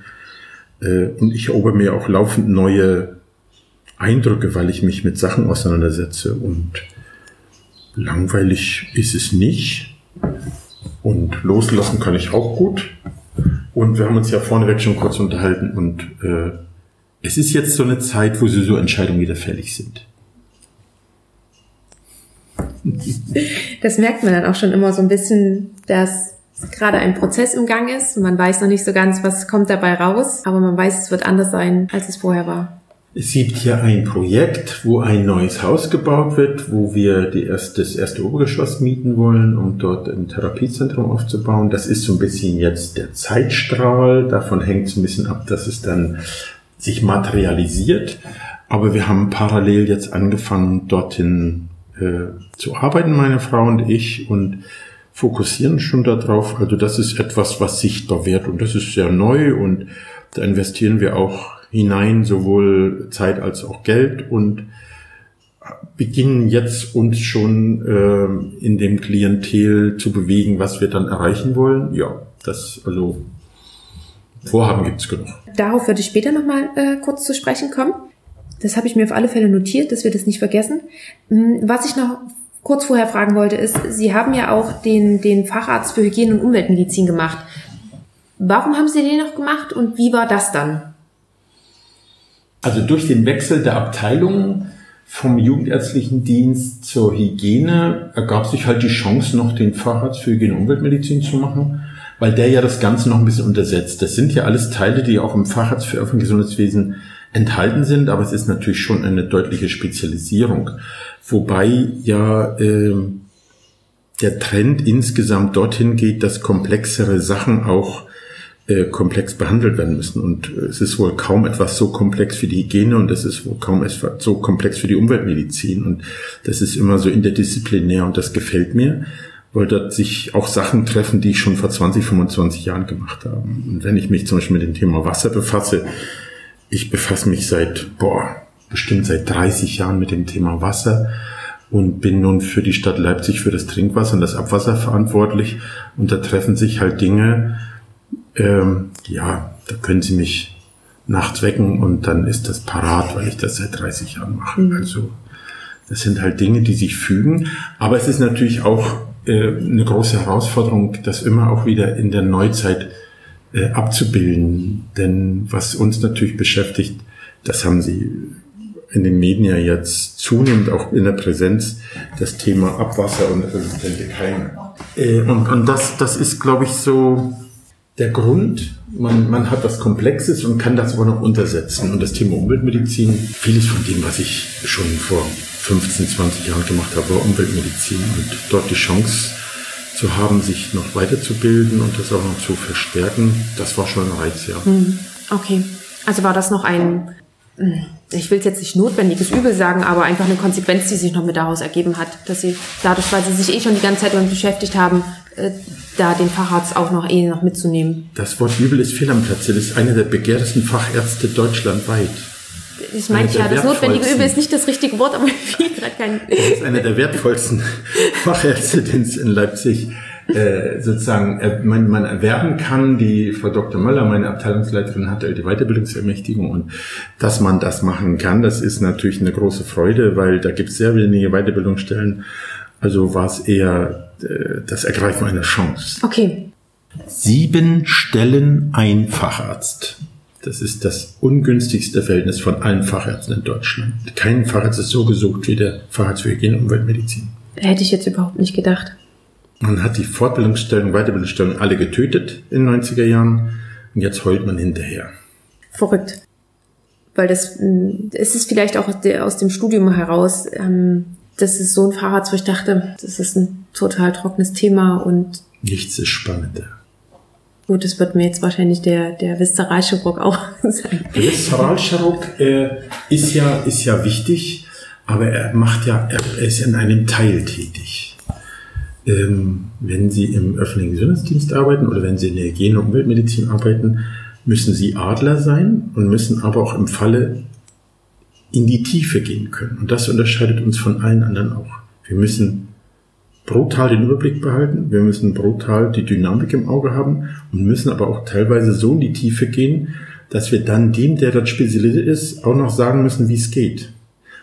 äh, und ich erober mir auch laufend neue Eindrücke, weil ich mich mit Sachen auseinandersetze und langweilig ist es nicht. Und loslassen kann ich auch gut. Und wir haben uns ja vorneweg schon kurz unterhalten und äh, es ist jetzt so eine Zeit, wo so Entscheidungen wieder fällig sind. Das merkt man dann auch schon immer so ein bisschen, dass gerade ein Prozess im Gang ist. Man weiß noch nicht so ganz, was kommt dabei raus, aber man weiß, es wird anders sein, als es vorher war. Es gibt hier ein Projekt, wo ein neues Haus gebaut wird, wo wir erste, das erste Obergeschoss mieten wollen, um dort ein Therapiezentrum aufzubauen. Das ist so ein bisschen jetzt der Zeitstrahl. Davon hängt es ein bisschen ab, dass es dann sich materialisiert. Aber wir haben parallel jetzt angefangen, dorthin äh, zu arbeiten, meine Frau und ich, und fokussieren schon darauf. Also das ist etwas, was sichtbar wird und das ist sehr neu und da investieren wir auch hinein, sowohl Zeit als auch Geld und beginnen jetzt uns schon äh, in dem Klientel zu bewegen, was wir dann erreichen wollen. Ja, das also Vorhaben gibt's genug. Darauf würde ich später nochmal äh, kurz zu sprechen kommen. Das habe ich mir auf alle Fälle notiert, dass wir das nicht vergessen. Hm, was ich noch kurz vorher fragen wollte, ist, Sie haben ja auch den, den Facharzt für Hygiene und Umweltmedizin gemacht. Warum haben Sie den noch gemacht und wie war das dann? Also durch den Wechsel der Abteilung vom jugendärztlichen Dienst zur Hygiene ergab sich halt die Chance, noch den Facharzt für Hygiene und Umweltmedizin zu machen, weil der ja das Ganze noch ein bisschen untersetzt. Das sind ja alles Teile, die auch im Facharzt für öffentliches Gesundheitswesen enthalten sind, aber es ist natürlich schon eine deutliche Spezialisierung. Wobei ja äh, der Trend insgesamt dorthin geht, dass komplexere Sachen auch äh, komplex behandelt werden müssen. Und äh, es ist wohl kaum etwas so komplex wie die Hygiene und es ist wohl kaum etwas so komplex für die Umweltmedizin. Und das ist immer so interdisziplinär und das gefällt mir, weil dort sich auch Sachen treffen, die ich schon vor 20, 25 Jahren gemacht habe. Und wenn ich mich zum Beispiel mit dem Thema Wasser befasse, ich befasse mich seit, boah, bestimmt seit 30 Jahren mit dem Thema Wasser und bin nun für die Stadt Leipzig für das Trinkwasser und das Abwasser verantwortlich. Und da treffen sich halt Dinge, ähm, ja, da können Sie mich nachts wecken und dann ist das parat, weil ich das seit 30 Jahren mache. Mhm. Also das sind halt Dinge, die sich fügen. Aber es ist natürlich auch äh, eine große Herausforderung, das immer auch wieder in der Neuzeit äh, abzubilden. Denn was uns natürlich beschäftigt, das haben Sie in den Medien ja jetzt zunehmend auch in der Präsenz, das Thema Abwasser und resistente Keime. Äh, und, und das, das ist, glaube ich, so der Grund, man, man hat was Komplexes und kann das aber noch untersetzen. Und das Thema Umweltmedizin, vieles von dem, was ich schon vor 15, 20 Jahren gemacht habe, war Umweltmedizin. Und dort die Chance zu haben, sich noch weiterzubilden und das auch noch zu verstärken, das war schon ein Reiz, ja. Hm, okay. Also war das noch ein ich will es jetzt nicht notwendiges Übel sagen, aber einfach eine Konsequenz, die sich noch mit daraus ergeben hat, dass sie dadurch, weil sie sich eh schon die ganze Zeit damit beschäftigt haben, äh, da den Facharzt auch noch eh noch mitzunehmen. Das Wort Übel ist fehl am Platze. Das ist einer der begehrtesten Fachärzte deutschlandweit. Ich meine ja, das notwendige Übel ist nicht das richtige Wort, aber ich gerade kein. Das ist einer der wertvollsten Fachärzte, den es in Leipzig äh, sozusagen äh, man, man erwerben kann. Die Frau Dr. Möller, meine Abteilungsleiterin, hatte die Weiterbildungsermächtigung und dass man das machen kann, das ist natürlich eine große Freude, weil da gibt es sehr wenige Weiterbildungsstellen. Also war es eher äh, das Ergreifen einer Chance. Okay. Sieben Stellen ein Facharzt. Das ist das ungünstigste Verhältnis von allen Fachärzten in Deutschland. Kein Facharzt ist so gesucht wie der Facharzt für Hygiene und Umweltmedizin. Hätte ich jetzt überhaupt nicht gedacht. Man hat die Fortbildungsstellen, Weiterbildungsstellen alle getötet in den 90er Jahren und jetzt heult man hinterher. Verrückt. Weil das, mm, es ist vielleicht auch aus dem Studium heraus, ähm, das ist so ein Facharzt, wo ich dachte, das ist ein total trockenes Thema und nichts ist spannender. Gut, das wird mir jetzt wahrscheinlich der, der Viszeralchirurg auch sagen. Der Viszeralchirurg äh, ist, ja, ist ja wichtig, aber er macht ja, er, ist in einem Teil tätig. Ähm, wenn Sie im öffentlichen Gesundheitsdienst arbeiten oder wenn Sie in der Hygiene- und Umweltmedizin arbeiten, müssen Sie Adler sein und müssen aber auch im Falle in die Tiefe gehen können. Und das unterscheidet uns von allen anderen auch. Wir müssen brutal den Überblick behalten, wir müssen brutal die Dynamik im Auge haben und müssen aber auch teilweise so in die Tiefe gehen, dass wir dann dem, der dort spezialisiert ist, auch noch sagen müssen, wie es geht.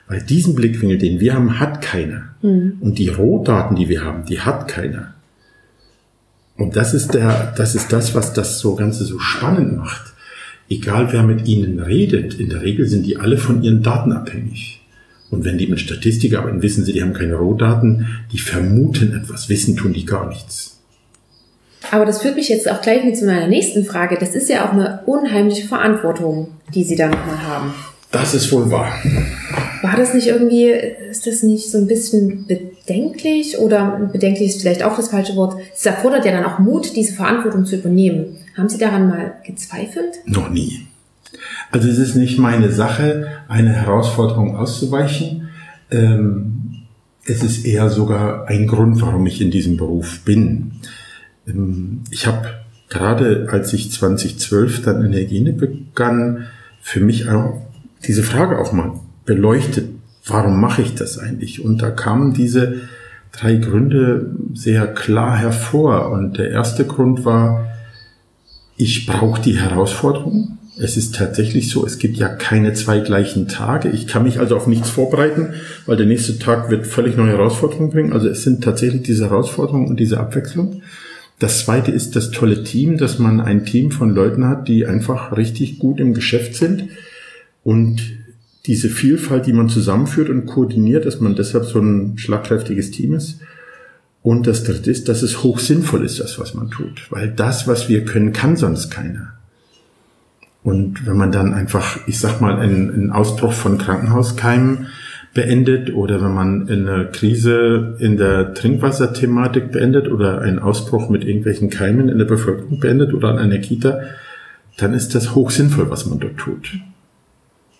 Weil diesen Blickwinkel, den wir haben, hat keiner. Mhm. Und die Rohdaten, die wir haben, die hat keiner. Und das ist der, das ist das, was das so Ganze so spannend macht. Egal wer mit ihnen redet, in der Regel sind die alle von ihren Daten abhängig. Und wenn die mit Statistik arbeiten, wissen sie, die haben keine Rohdaten, die vermuten etwas, wissen tun die gar nichts. Aber das führt mich jetzt auch gleich mit zu meiner nächsten Frage. Das ist ja auch eine unheimliche Verantwortung, die Sie da nochmal haben. Das ist wohl wahr. War das nicht irgendwie, ist das nicht so ein bisschen bedenklich oder bedenklich ist vielleicht auch das falsche Wort? Es erfordert ja dann auch Mut, diese Verantwortung zu übernehmen. Haben Sie daran mal gezweifelt? Noch nie. Also es ist nicht meine Sache, eine Herausforderung auszuweichen. Ähm, es ist eher sogar ein Grund, warum ich in diesem Beruf bin. Ähm, ich habe gerade, als ich 2012 dann in der Hygiene begann, für mich auch diese Frage auch mal beleuchtet, warum mache ich das eigentlich? Und da kamen diese drei Gründe sehr klar hervor. Und der erste Grund war, ich brauche die Herausforderung. Es ist tatsächlich so, es gibt ja keine zwei gleichen Tage. Ich kann mich also auf nichts vorbereiten, weil der nächste Tag wird völlig neue Herausforderungen bringen. Also es sind tatsächlich diese Herausforderungen und diese Abwechslung. Das zweite ist das tolle Team, dass man ein Team von Leuten hat, die einfach richtig gut im Geschäft sind und diese Vielfalt, die man zusammenführt und koordiniert, dass man deshalb so ein schlagkräftiges Team ist. Und das dritte ist, dass es hoch sinnvoll ist, das, was man tut. Weil das, was wir können, kann sonst keiner. Und wenn man dann einfach, ich sag mal, einen, einen Ausbruch von Krankenhauskeimen beendet oder wenn man eine Krise in der Trinkwasserthematik beendet oder einen Ausbruch mit irgendwelchen Keimen in der Bevölkerung beendet oder an einer Kita, dann ist das hoch sinnvoll, was man dort tut.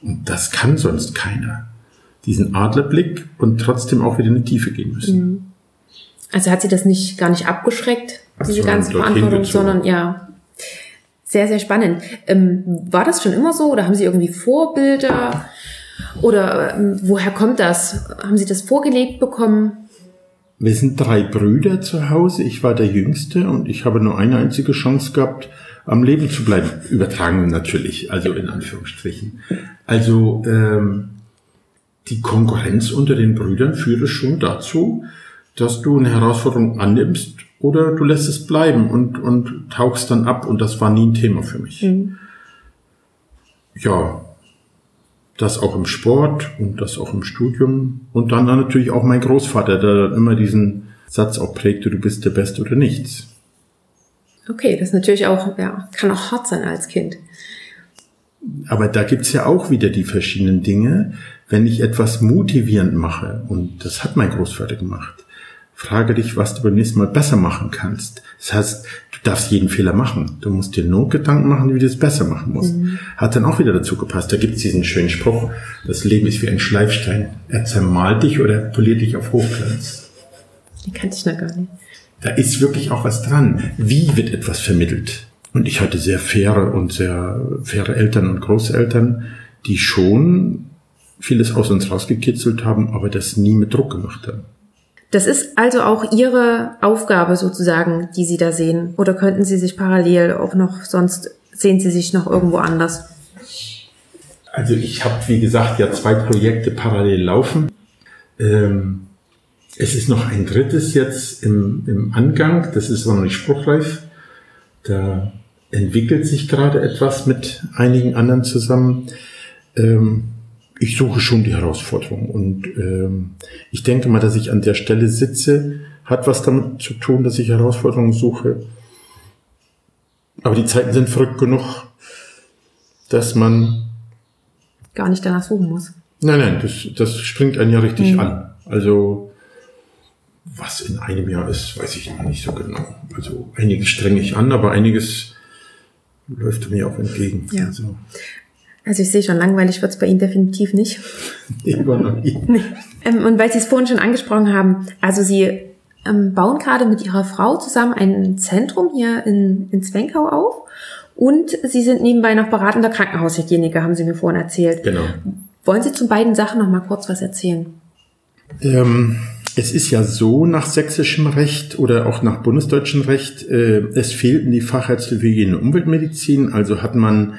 Und das kann sonst keiner. Diesen Adlerblick und trotzdem auch wieder in die Tiefe gehen müssen. Mhm. Also hat sie das nicht gar nicht abgeschreckt, diese ganze Verantwortung, sondern ja, sehr, sehr spannend. Ähm, war das schon immer so oder haben Sie irgendwie Vorbilder? Oder ähm, woher kommt das? Haben Sie das vorgelegt bekommen? Wir sind drei Brüder zu Hause. Ich war der Jüngste und ich habe nur eine einzige Chance gehabt, am Leben zu bleiben. Übertragen natürlich, also in Anführungsstrichen. Also ähm, die Konkurrenz unter den Brüdern führte schon dazu, dass du eine Herausforderung annimmst oder du lässt es bleiben und, und tauchst dann ab und das war nie ein Thema für mich. Mhm. Ja, das auch im Sport und das auch im Studium und dann, dann natürlich auch mein Großvater, der immer diesen Satz auch prägte, du bist der Beste oder nichts. Okay, das ist natürlich auch, ja, kann auch hart sein als Kind. Aber da gibt's ja auch wieder die verschiedenen Dinge. Wenn ich etwas motivierend mache, und das hat mein Großvater gemacht, frage dich, was du beim nächsten Mal besser machen kannst. Das heißt, du darfst jeden Fehler machen. Du musst dir nur Gedanken machen, wie du es besser machen musst. Mhm. Hat dann auch wieder dazu gepasst. Da gibt es diesen schönen Spruch, das Leben ist wie ein Schleifstein. Er zermalt dich oder poliert dich auf Hochglanz. Den kannte ich noch gar nicht. Da ist wirklich auch was dran. Wie wird etwas vermittelt? Und ich hatte sehr faire und sehr faire Eltern und Großeltern, die schon vieles aus uns rausgekitzelt haben, aber das nie mit Druck gemacht haben. Das ist also auch Ihre Aufgabe sozusagen, die Sie da sehen. Oder könnten Sie sich parallel auch noch, sonst sehen Sie sich noch irgendwo anders? Also ich habe, wie gesagt, ja zwei Projekte parallel laufen. Ähm, es ist noch ein drittes jetzt im, im Angang, das ist noch nicht spruchreif. Da entwickelt sich gerade etwas mit einigen anderen zusammen. Ähm, ich suche schon die Herausforderung und ähm, ich denke mal, dass ich an der Stelle sitze, hat was damit zu tun, dass ich Herausforderungen suche. Aber die Zeiten sind verrückt genug, dass man gar nicht danach suchen muss. Nein, nein, das, das springt einen ja richtig mhm. an. Also was in einem Jahr ist, weiß ich noch nicht so genau. Also einiges strenge ich an, aber einiges läuft mir auch entgegen. Ja. Also, also ich sehe schon, langweilig wird es bei Ihnen definitiv nicht. Immer noch nie. Ähm, und weil Sie es vorhin schon angesprochen haben, also Sie ähm, bauen gerade mit Ihrer Frau zusammen ein Zentrum hier in, in Zwenkau auf. Und Sie sind nebenbei noch beratender Krankenhaushygieniker, haben Sie mir vorhin erzählt. Genau. Wollen Sie zu beiden Sachen noch mal kurz was erzählen? Ähm, es ist ja so nach sächsischem Recht oder auch nach bundesdeutschem Recht, äh, es fehlten die Fachärzte für Hygiene und Umweltmedizin, also hat man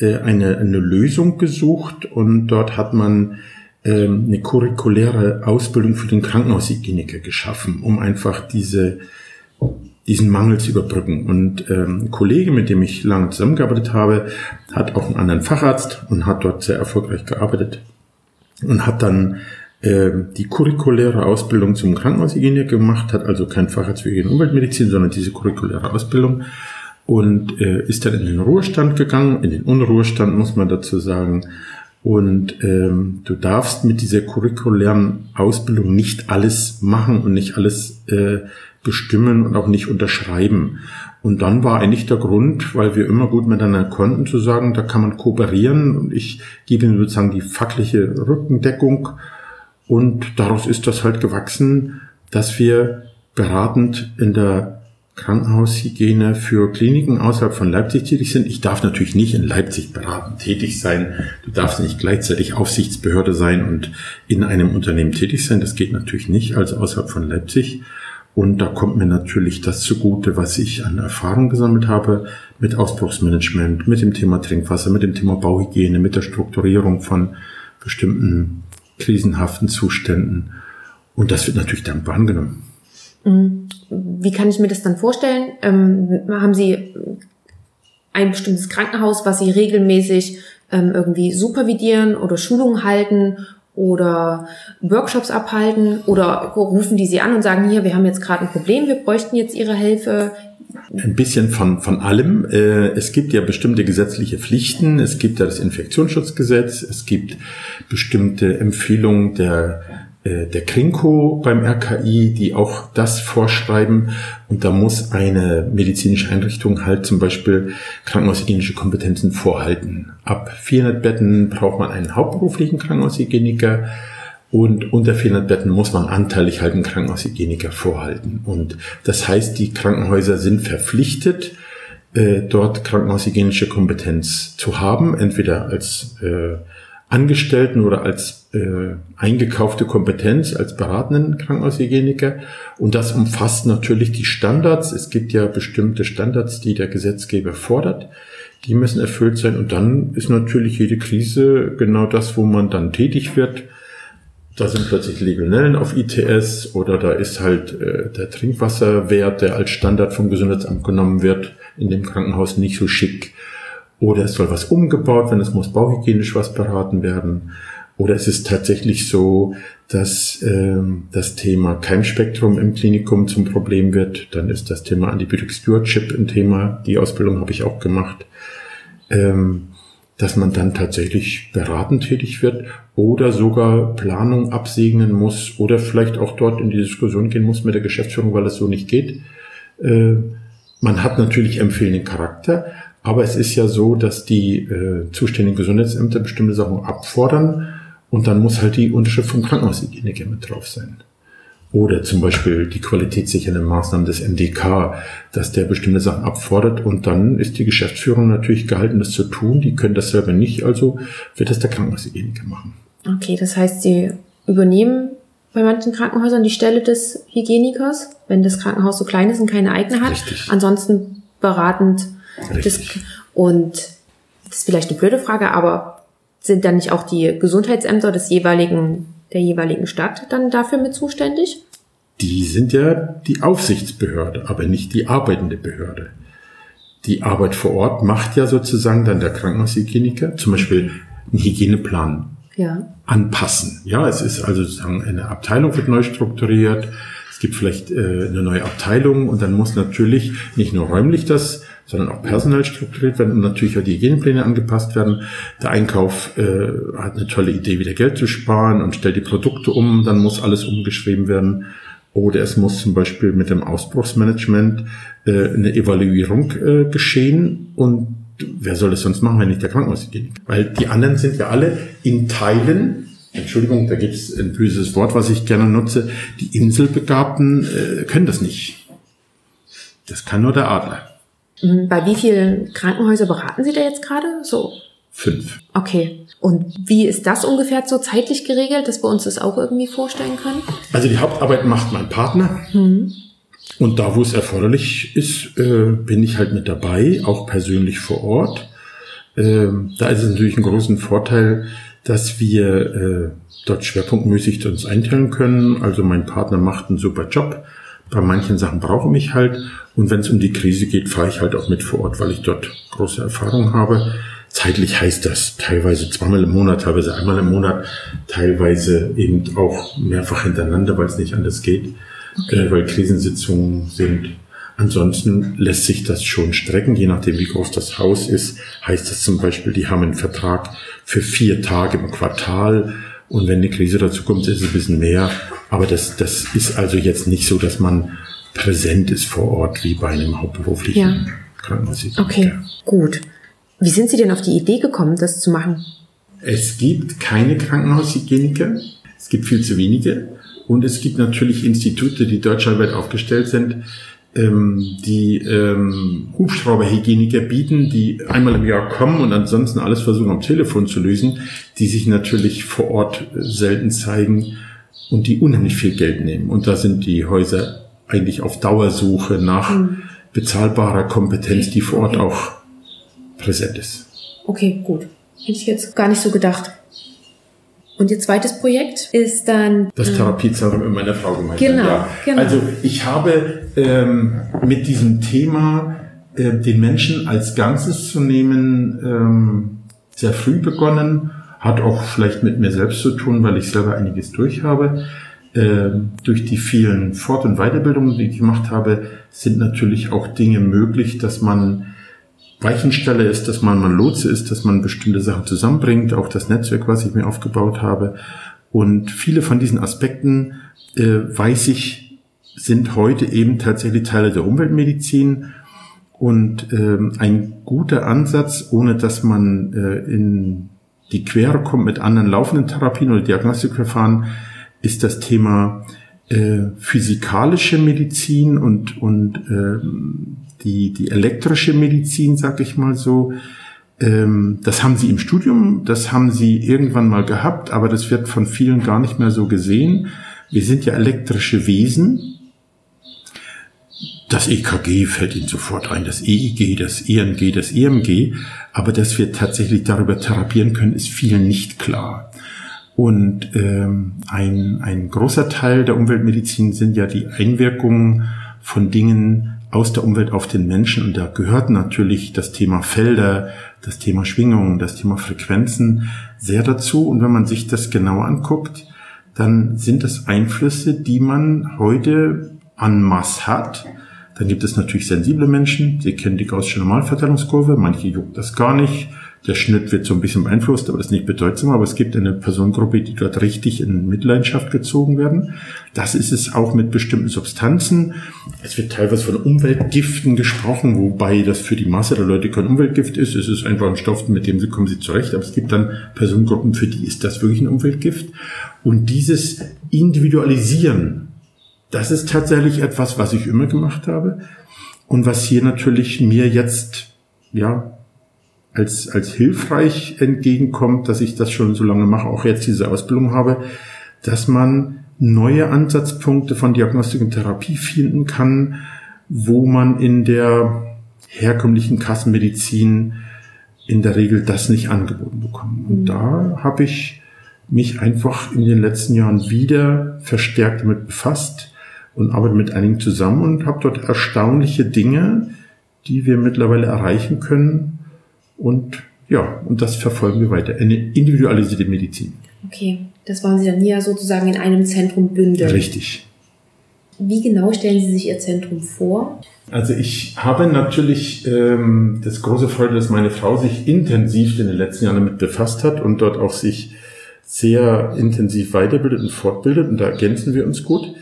äh, eine, eine Lösung gesucht und dort hat man äh, eine curriculäre Ausbildung für den Krankenhaushygieniker geschaffen, um einfach diese diesen Mangel zu überbrücken. Und ähm, ein Kollege, mit dem ich lange zusammengearbeitet habe, hat auch einen anderen Facharzt und hat dort sehr erfolgreich gearbeitet und hat dann äh, die curriculäre Ausbildung zum Krankenhaushygieniker gemacht, hat also kein Facharzt für Hygiene Umweltmedizin, sondern diese curriculäre Ausbildung und äh, ist dann in den Ruhestand gegangen, in den Unruhestand muss man dazu sagen. Und ähm, du darfst mit dieser curriculären Ausbildung nicht alles machen und nicht alles äh, bestimmen und auch nicht unterschreiben. Und dann war eigentlich der Grund, weil wir immer gut miteinander konnten, zu sagen, da kann man kooperieren und ich gebe ihnen sozusagen die fachliche Rückendeckung und daraus ist das halt gewachsen, dass wir beratend in der Krankenhaushygiene für Kliniken außerhalb von Leipzig tätig sind. Ich darf natürlich nicht in Leipzig beratend tätig sein. Du darfst nicht gleichzeitig Aufsichtsbehörde sein und in einem Unternehmen tätig sein. Das geht natürlich nicht, also außerhalb von Leipzig. Und da kommt mir natürlich das zugute, was ich an Erfahrung gesammelt habe mit Ausbruchsmanagement, mit dem Thema Trinkwasser, mit dem Thema Bauhygiene, mit der Strukturierung von bestimmten krisenhaften Zuständen. Und das wird natürlich dankbar angenommen. Wie kann ich mir das dann vorstellen? Ähm, haben Sie ein bestimmtes Krankenhaus, was Sie regelmäßig ähm, irgendwie supervidieren oder Schulungen halten oder Workshops abhalten oder rufen die Sie an und sagen, hier, wir haben jetzt gerade ein Problem, wir bräuchten jetzt Ihre Hilfe, ein bisschen von, von allem. Äh, es gibt ja bestimmte gesetzliche Pflichten. Es gibt ja das Infektionsschutzgesetz. Es gibt bestimmte Empfehlungen der, der Krinko beim RKI, die auch das vorschreiben. Und da muss eine medizinische Einrichtung halt zum Beispiel krankenhaushygienische Kompetenzen vorhalten. Ab 400 Betten braucht man einen hauptberuflichen Krankenhaushygieniker. Und unter 400 Betten muss man anteilig halt einen Krankenhaushygieniker vorhalten. Und das heißt, die Krankenhäuser sind verpflichtet, äh, dort krankenhaushygienische Kompetenz zu haben, entweder als äh, Angestellten oder als äh, eingekaufte Kompetenz als beratenden Krankenhaushygieniker. Und das umfasst natürlich die Standards. Es gibt ja bestimmte Standards, die der Gesetzgeber fordert. Die müssen erfüllt sein. Und dann ist natürlich jede Krise genau das, wo man dann tätig wird da sind plötzlich Legionellen auf ITS oder da ist halt äh, der Trinkwasserwert, der als Standard vom Gesundheitsamt genommen wird, in dem Krankenhaus nicht so schick. Oder es soll was umgebaut werden, es muss bauhygienisch was beraten werden. Oder es ist tatsächlich so, dass ähm, das Thema Keimspektrum im Klinikum zum Problem wird. Dann ist das Thema Antibiotic Stewardship ein Thema. Die Ausbildung habe ich auch gemacht. Ähm, dass man dann tatsächlich beratend tätig wird oder sogar Planung absegnen muss oder vielleicht auch dort in die Diskussion gehen muss mit der Geschäftsführung, weil es so nicht geht. Äh, man hat natürlich empfehlenden Charakter, aber es ist ja so, dass die äh, zuständigen Gesundheitsämter bestimmte Sachen abfordern und dann muss halt die Unterschrift vom Krankenhaushygieniker mit drauf sein. Oder zum Beispiel die qualitätssichernden Maßnahmen des MDK, dass der bestimmte Sachen abfordert und dann ist die Geschäftsführung natürlich gehalten, das zu tun. Die können das selber nicht, also wird das der Krankenhaushygieniker machen. Okay, das heißt, Sie übernehmen bei manchen Krankenhäusern die Stelle des Hygienikers, wenn das Krankenhaus so klein ist und keine eigene hat. Richtig. Ansonsten beratend. Richtig. Das, und das ist vielleicht eine blöde Frage, aber sind dann nicht auch die Gesundheitsämter des jeweiligen der jeweiligen Stadt dann dafür mit zuständig? Die sind ja die Aufsichtsbehörde, aber nicht die arbeitende Behörde. Die Arbeit vor Ort macht ja sozusagen dann der Krankenhaushygieniker, zum Beispiel einen Hygieneplan ja. anpassen. Ja, es ist also sozusagen eine Abteilung wird neu strukturiert, es gibt vielleicht äh, eine neue Abteilung und dann muss natürlich nicht nur räumlich das sondern auch personell strukturiert werden und natürlich auch die Hygienepläne angepasst werden. Der Einkauf äh, hat eine tolle Idee, wieder Geld zu sparen und stellt die Produkte um, dann muss alles umgeschrieben werden. Oder es muss zum Beispiel mit dem Ausbruchsmanagement äh, eine Evaluierung äh, geschehen und wer soll das sonst machen, wenn nicht der Krankenhaushygieniker? Weil die anderen sind ja alle in Teilen Entschuldigung, da gibt es ein böses Wort, was ich gerne nutze. Die Inselbegabten äh, können das nicht. Das kann nur der Adler. Mhm. Bei wie vielen Krankenhäusern beraten Sie da jetzt gerade? So. Fünf. Okay. Und wie ist das ungefähr so zeitlich geregelt, dass wir uns das auch irgendwie vorstellen können? Also die Hauptarbeit macht mein Partner. Mhm. Und da, wo es erforderlich ist, äh, bin ich halt mit dabei, auch persönlich vor Ort. Äh, da ist es natürlich ein großen Vorteil, dass wir äh, dort schwerpunktmäßig uns einteilen können. Also mein Partner macht einen super Job. Bei manchen Sachen brauche ich mich halt. Und wenn es um die Krise geht, fahre ich halt auch mit vor Ort, weil ich dort große Erfahrung habe. Zeitlich heißt das teilweise zweimal im Monat, teilweise einmal im Monat, teilweise eben auch mehrfach hintereinander, weil es nicht anders geht, okay. äh, weil Krisensitzungen sind. Ansonsten lässt sich das schon strecken, je nachdem wie groß das Haus ist. Heißt das zum Beispiel, die haben einen Vertrag für vier Tage im Quartal und wenn eine Krise dazu kommt, ist es ein bisschen mehr. Aber das, das ist also jetzt nicht so, dass man präsent ist vor Ort wie bei einem hauptberuflichen ja. Krankenhaushygieniker. Okay, gut. Wie sind Sie denn auf die Idee gekommen, das zu machen? Es gibt keine Krankenhaushygieniker. Es gibt viel zu wenige. Und es gibt natürlich Institute, die deutschlandweit aufgestellt sind, ähm, die ähm, Hubschrauberhygieniker bieten, die einmal im Jahr kommen und ansonsten alles versuchen am Telefon zu lösen, die sich natürlich vor Ort selten zeigen und die unheimlich viel Geld nehmen. Und da sind die Häuser eigentlich auf Dauersuche nach mhm. bezahlbarer Kompetenz, die vor Ort okay. auch präsent ist. Okay, gut. Hätte ich jetzt gar nicht so gedacht. Und Ihr zweites Projekt ist dann... Das Therapiezentrum in meiner Frau gemeinsam. Genau, ja. genau. Also ich habe ähm, mit diesem Thema äh, den Menschen als Ganzes zu nehmen ähm, sehr früh begonnen. Hat auch vielleicht mit mir selbst zu tun, weil ich selber einiges durch habe. Ähm, durch die vielen Fort- und Weiterbildungen, die ich gemacht habe, sind natürlich auch Dinge möglich, dass man Weichenstelle ist, dass man, man Lotse ist, dass man bestimmte Sachen zusammenbringt, auch das Netzwerk, was ich mir aufgebaut habe. Und viele von diesen Aspekten, äh, weiß ich, sind heute eben tatsächlich Teile der Umweltmedizin. Und ähm, ein guter Ansatz, ohne dass man äh, in die Quere kommt mit anderen laufenden Therapien oder Diagnostikverfahren, ist das Thema äh, physikalische Medizin und, und äh, die, die elektrische Medizin, sag ich mal so. Ähm, das haben sie im Studium, das haben sie irgendwann mal gehabt, aber das wird von vielen gar nicht mehr so gesehen. Wir sind ja elektrische Wesen. Das EKG fällt Ihnen sofort ein, das EEG, das EMG, das EMG. Aber dass wir tatsächlich darüber therapieren können, ist vielen nicht klar. Und ähm, ein, ein großer Teil der Umweltmedizin sind ja die Einwirkungen von Dingen aus der Umwelt auf den Menschen. Und da gehört natürlich das Thema Felder, das Thema Schwingungen, das Thema Frequenzen sehr dazu. Und wenn man sich das genau anguckt, dann sind das Einflüsse, die man heute an Mass hat. Dann gibt es natürlich sensible Menschen, sie kennen die gaußsche Normalverteilungskurve, manche juckt das gar nicht, Der Schnitt wird so ein bisschen beeinflusst, aber das ist nicht bedeutsam. Aber es gibt eine Personengruppe, die dort richtig in Mitleidenschaft gezogen werden. Das ist es auch mit bestimmten Substanzen. Es wird teilweise von Umweltgiften gesprochen, wobei das für die Masse der Leute kein Umweltgift ist. Es ist einfach ein Stoff, mit dem sie kommen sie zurecht. Aber es gibt dann Personengruppen, für die ist das wirklich ein Umweltgift. Und dieses Individualisieren, das ist tatsächlich etwas, was ich immer gemacht habe. Und was hier natürlich mir jetzt, ja, als, als hilfreich entgegenkommt, dass ich das schon so lange mache, auch jetzt diese Ausbildung habe, dass man neue Ansatzpunkte von Diagnostik und Therapie finden kann, wo man in der herkömmlichen Kassenmedizin in der Regel das nicht angeboten bekommt. Und mhm. da habe ich mich einfach in den letzten Jahren wieder verstärkt damit befasst und arbeite mit einigen zusammen und habe dort erstaunliche Dinge, die wir mittlerweile erreichen können, und ja, und das verfolgen wir weiter. Eine individualisierte Medizin. Okay, das wollen Sie dann hier sozusagen in einem Zentrum bündeln. Richtig. Wie genau stellen Sie sich Ihr Zentrum vor? Also ich habe natürlich ähm, das große Freude, dass meine Frau sich intensiv in den letzten Jahren damit befasst hat und dort auch sich sehr intensiv weiterbildet und fortbildet und da ergänzen wir uns gut.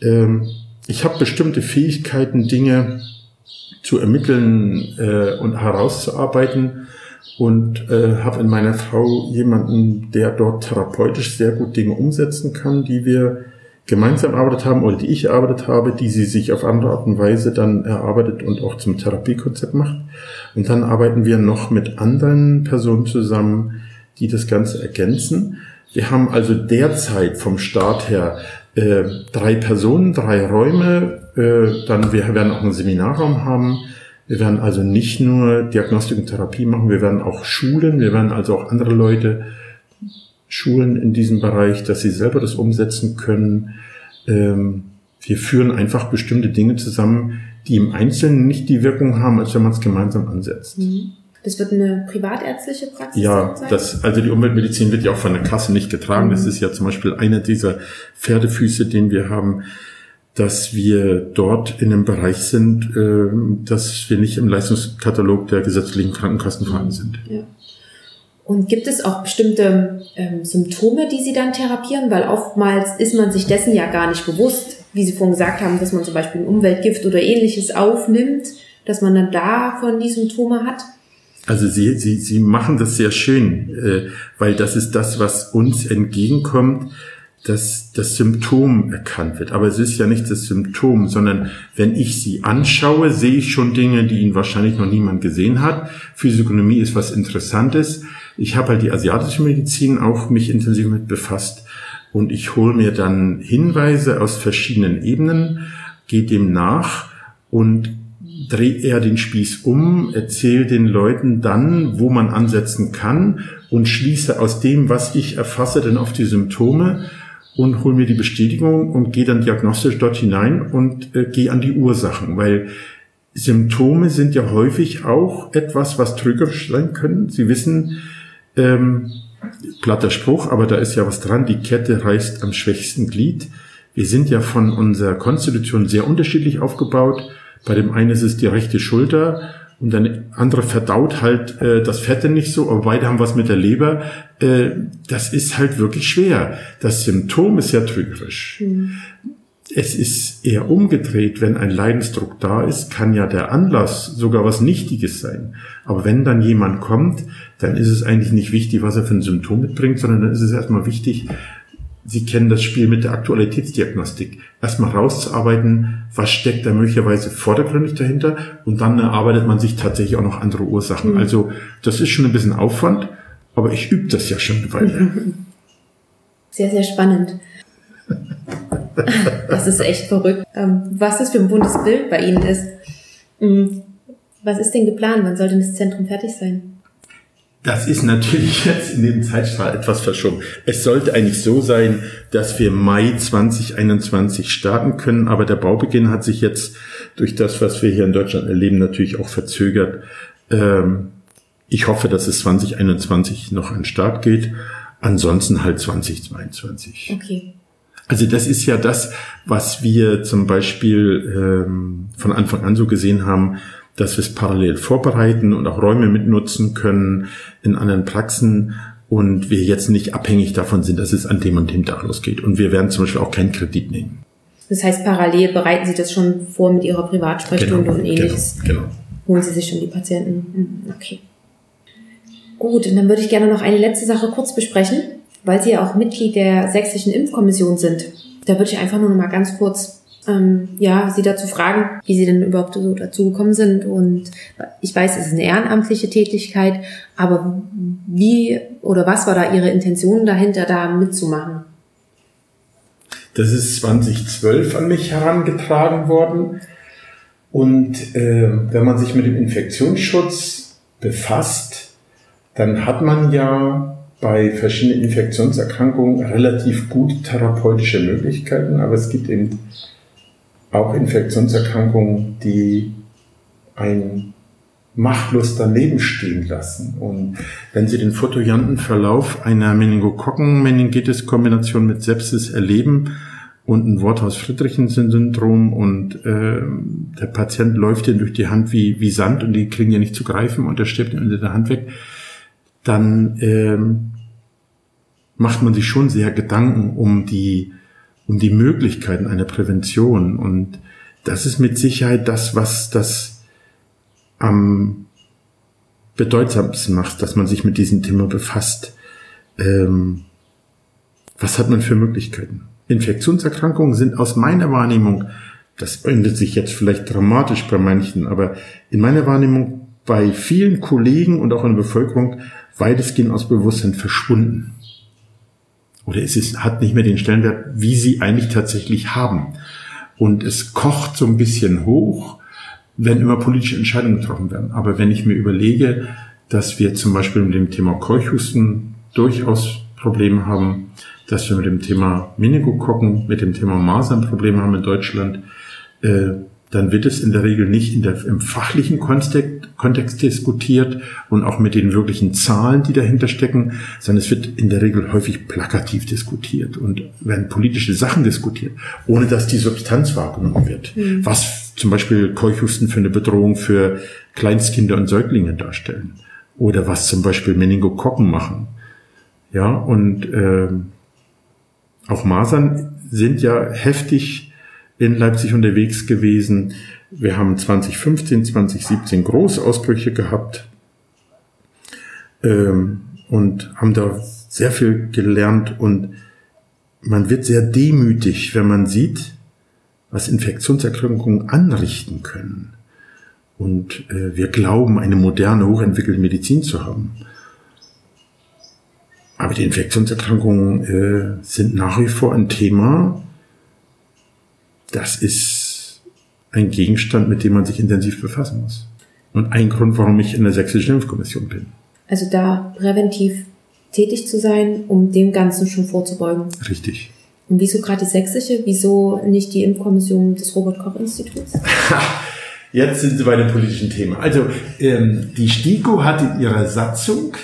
Ähm, ich habe bestimmte Fähigkeiten, Dinge zu ermitteln äh, und herauszuarbeiten und äh, habe in meiner Frau jemanden, der dort therapeutisch sehr gut Dinge umsetzen kann, die wir gemeinsam erarbeitet haben oder die ich erarbeitet habe, die sie sich auf andere Art und Weise dann erarbeitet und auch zum Therapiekonzept macht. Und dann arbeiten wir noch mit anderen Personen zusammen, die das Ganze ergänzen. Wir haben also derzeit vom Start her äh, drei Personen, drei Räume, äh, dann wir werden auch einen Seminarraum haben. Wir werden also nicht nur Diagnostik und Therapie machen, wir werden auch schulen, wir werden also auch andere Leute schulen in diesem Bereich, dass sie selber das umsetzen können. Ähm, wir führen einfach bestimmte Dinge zusammen, die im Einzelnen nicht die Wirkung haben, als wenn man es gemeinsam ansetzt. Mhm. Das wird eine privatärztliche Praxis ja, sein? Das, also die Umweltmedizin wird ja auch von der Kasse nicht getragen. Mhm. Das ist ja zum Beispiel einer dieser Pferdefüße, den wir haben, dass wir dort in einem Bereich sind, äh, dass wir nicht im Leistungskatalog der gesetzlichen Krankenkassen vorhanden sind. Ja. Und gibt es auch bestimmte ähm, Symptome, die Sie dann therapieren? Weil oftmals ist man sich dessen ja gar nicht bewusst, wie Sie vorhin gesagt haben, dass man zum Beispiel ein Umweltgift oder ähnliches aufnimmt, dass man dann davon die Symptome hat. Also Sie, Sie, Sie machen das sehr schön, äh, weil das ist das, was uns entgegenkommt, dass das Symptom erkannt wird. Aber es ist ja nicht das Symptom, sondern wenn ich Sie anschaue, sehe ich schon Dinge, die Ihnen wahrscheinlich noch niemand gesehen hat. Physiognomie ist was Interessantes. Ich habe halt die asiatische Medizin auch mich intensiv mit befasst und ich hole mir dann Hinweise aus verschiedenen Ebenen, gehe dem nach und drehe eher den Spieß um, erzähle den Leuten dann, wo man ansetzen kann und schließe aus dem, was ich erfasse, dann auf die Symptome und hole mir die Bestätigung und gehe dann diagnostisch dort hinein und äh, gehe an die Ursachen, weil Symptome sind ja häufig auch etwas, was trügerisch sein können. Sie wissen, ähm, platter Spruch, aber da ist ja was dran, die Kette reißt am schwächsten Glied. Wir sind ja von unserer Konstitution sehr unterschiedlich aufgebaut bei dem einen ist es die rechte Schulter und der andere verdaut halt äh, das Fette nicht so, aber beide haben was mit der Leber. Äh, das ist halt wirklich schwer. Das Symptom ist ja trügerisch. Mhm. Es ist eher umgedreht, wenn ein Leidensdruck da ist, kann ja der Anlass sogar was Nichtiges sein. Aber wenn dann jemand kommt, dann ist es eigentlich nicht wichtig, was er für ein Symptom mitbringt, sondern dann ist es erstmal wichtig, Sie kennen das Spiel mit der Aktualitätsdiagnostik. Erstmal rauszuarbeiten, was steckt da möglicherweise vordergründig dahinter und dann erarbeitet man sich tatsächlich auch noch andere Ursachen. Mhm. Also das ist schon ein bisschen Aufwand, aber ich übe das ja schon eine Weile. Sehr, sehr spannend. Das ist echt verrückt. Ähm, was das für ein buntes Bild bei Ihnen ist. Mhm. Was ist denn geplant? Wann soll denn das Zentrum fertig sein? Das ist natürlich jetzt in dem Zeitstrahl etwas verschoben. Es sollte eigentlich so sein, dass wir Mai 2021 starten können, aber der Baubeginn hat sich jetzt durch das, was wir hier in Deutschland erleben, natürlich auch verzögert. Ähm, ich hoffe, dass es 2021 noch an Start geht. Ansonsten halt 2022. Okay. Also das ist ja das, was wir zum Beispiel ähm, von Anfang an so gesehen haben, dass wir es parallel vorbereiten und auch Räume mitnutzen können in anderen Praxen und wir jetzt nicht abhängig davon sind, dass es an dem und dem Tag losgeht. Und wir werden zum Beispiel auch keinen Kredit nehmen. Das heißt, parallel bereiten Sie das schon vor mit Ihrer Privatsprechstunde genau, und ähnliches. Genau, genau. Holen Sie sich schon die Patienten. Hm, okay. Gut, und dann würde ich gerne noch eine letzte Sache kurz besprechen, weil Sie ja auch Mitglied der sächsischen Impfkommission sind. Da würde ich einfach nur noch mal ganz kurz ähm, ja, Sie dazu fragen, wie Sie denn überhaupt so dazu gekommen sind. Und ich weiß, es ist eine ehrenamtliche Tätigkeit, aber wie oder was war da Ihre Intention dahinter, da mitzumachen? Das ist 2012 an mich herangetragen worden. Und äh, wenn man sich mit dem Infektionsschutz befasst, dann hat man ja bei verschiedenen Infektionserkrankungen relativ gute therapeutische Möglichkeiten, aber es gibt eben auch Infektionserkrankungen, die ein machtlos daneben stehen lassen. Und wenn Sie den fotoyanten Verlauf einer Meningokokken-Meningitis-Kombination mit Sepsis erleben und ein Worthaus-Friedrichsen-Syndrom und äh, der Patient läuft Ihnen durch die Hand wie, wie Sand und die kriegen ja nicht zu greifen und der stirbt unter der Hand weg, dann äh, macht man sich schon sehr Gedanken um die um die Möglichkeiten einer Prävention. Und das ist mit Sicherheit das, was das am bedeutsamsten macht, dass man sich mit diesem Thema befasst. Ähm, was hat man für Möglichkeiten? Infektionserkrankungen sind aus meiner Wahrnehmung, das ändert sich jetzt vielleicht dramatisch bei manchen, aber in meiner Wahrnehmung bei vielen Kollegen und auch in der Bevölkerung weitestgehend aus Bewusstsein verschwunden oder es ist, hat nicht mehr den Stellenwert, wie sie eigentlich tatsächlich haben. Und es kocht so ein bisschen hoch, wenn immer politische Entscheidungen getroffen werden. Aber wenn ich mir überlege, dass wir zum Beispiel mit dem Thema Keuchhusten durchaus Probleme haben, dass wir mit dem Thema Meningokokken, mit dem Thema Masern Probleme haben in Deutschland, äh, dann wird es in der Regel nicht in der, im fachlichen Kontext, Kontext diskutiert und auch mit den wirklichen Zahlen, die dahinter stecken, sondern es wird in der Regel häufig plakativ diskutiert und werden politische Sachen diskutiert, ohne dass die Substanz wahrgenommen wird. Mhm. Was zum Beispiel Keuchhusten für eine Bedrohung für Kleinstkinder und Säuglinge darstellen oder was zum Beispiel Meningokokken machen. Ja, und äh, auch Masern sind ja heftig in Leipzig unterwegs gewesen. Wir haben 2015, 2017 Großausbrüche gehabt ähm, und haben da sehr viel gelernt und man wird sehr demütig, wenn man sieht, was Infektionserkrankungen anrichten können. Und äh, wir glauben, eine moderne, hochentwickelte Medizin zu haben. Aber die Infektionserkrankungen äh, sind nach wie vor ein Thema, das ist ein Gegenstand, mit dem man sich intensiv befassen muss. Und ein Grund, warum ich in der sächsischen Impfkommission bin. Also da präventiv tätig zu sein, um dem Ganzen schon vorzubeugen. Richtig. Und wieso gerade die sächsische? Wieso nicht die Impfkommission des Robert-Koch-Instituts? Jetzt sind Sie bei dem politischen Thema. Also ähm, die STIKO hat in ihrer Satzung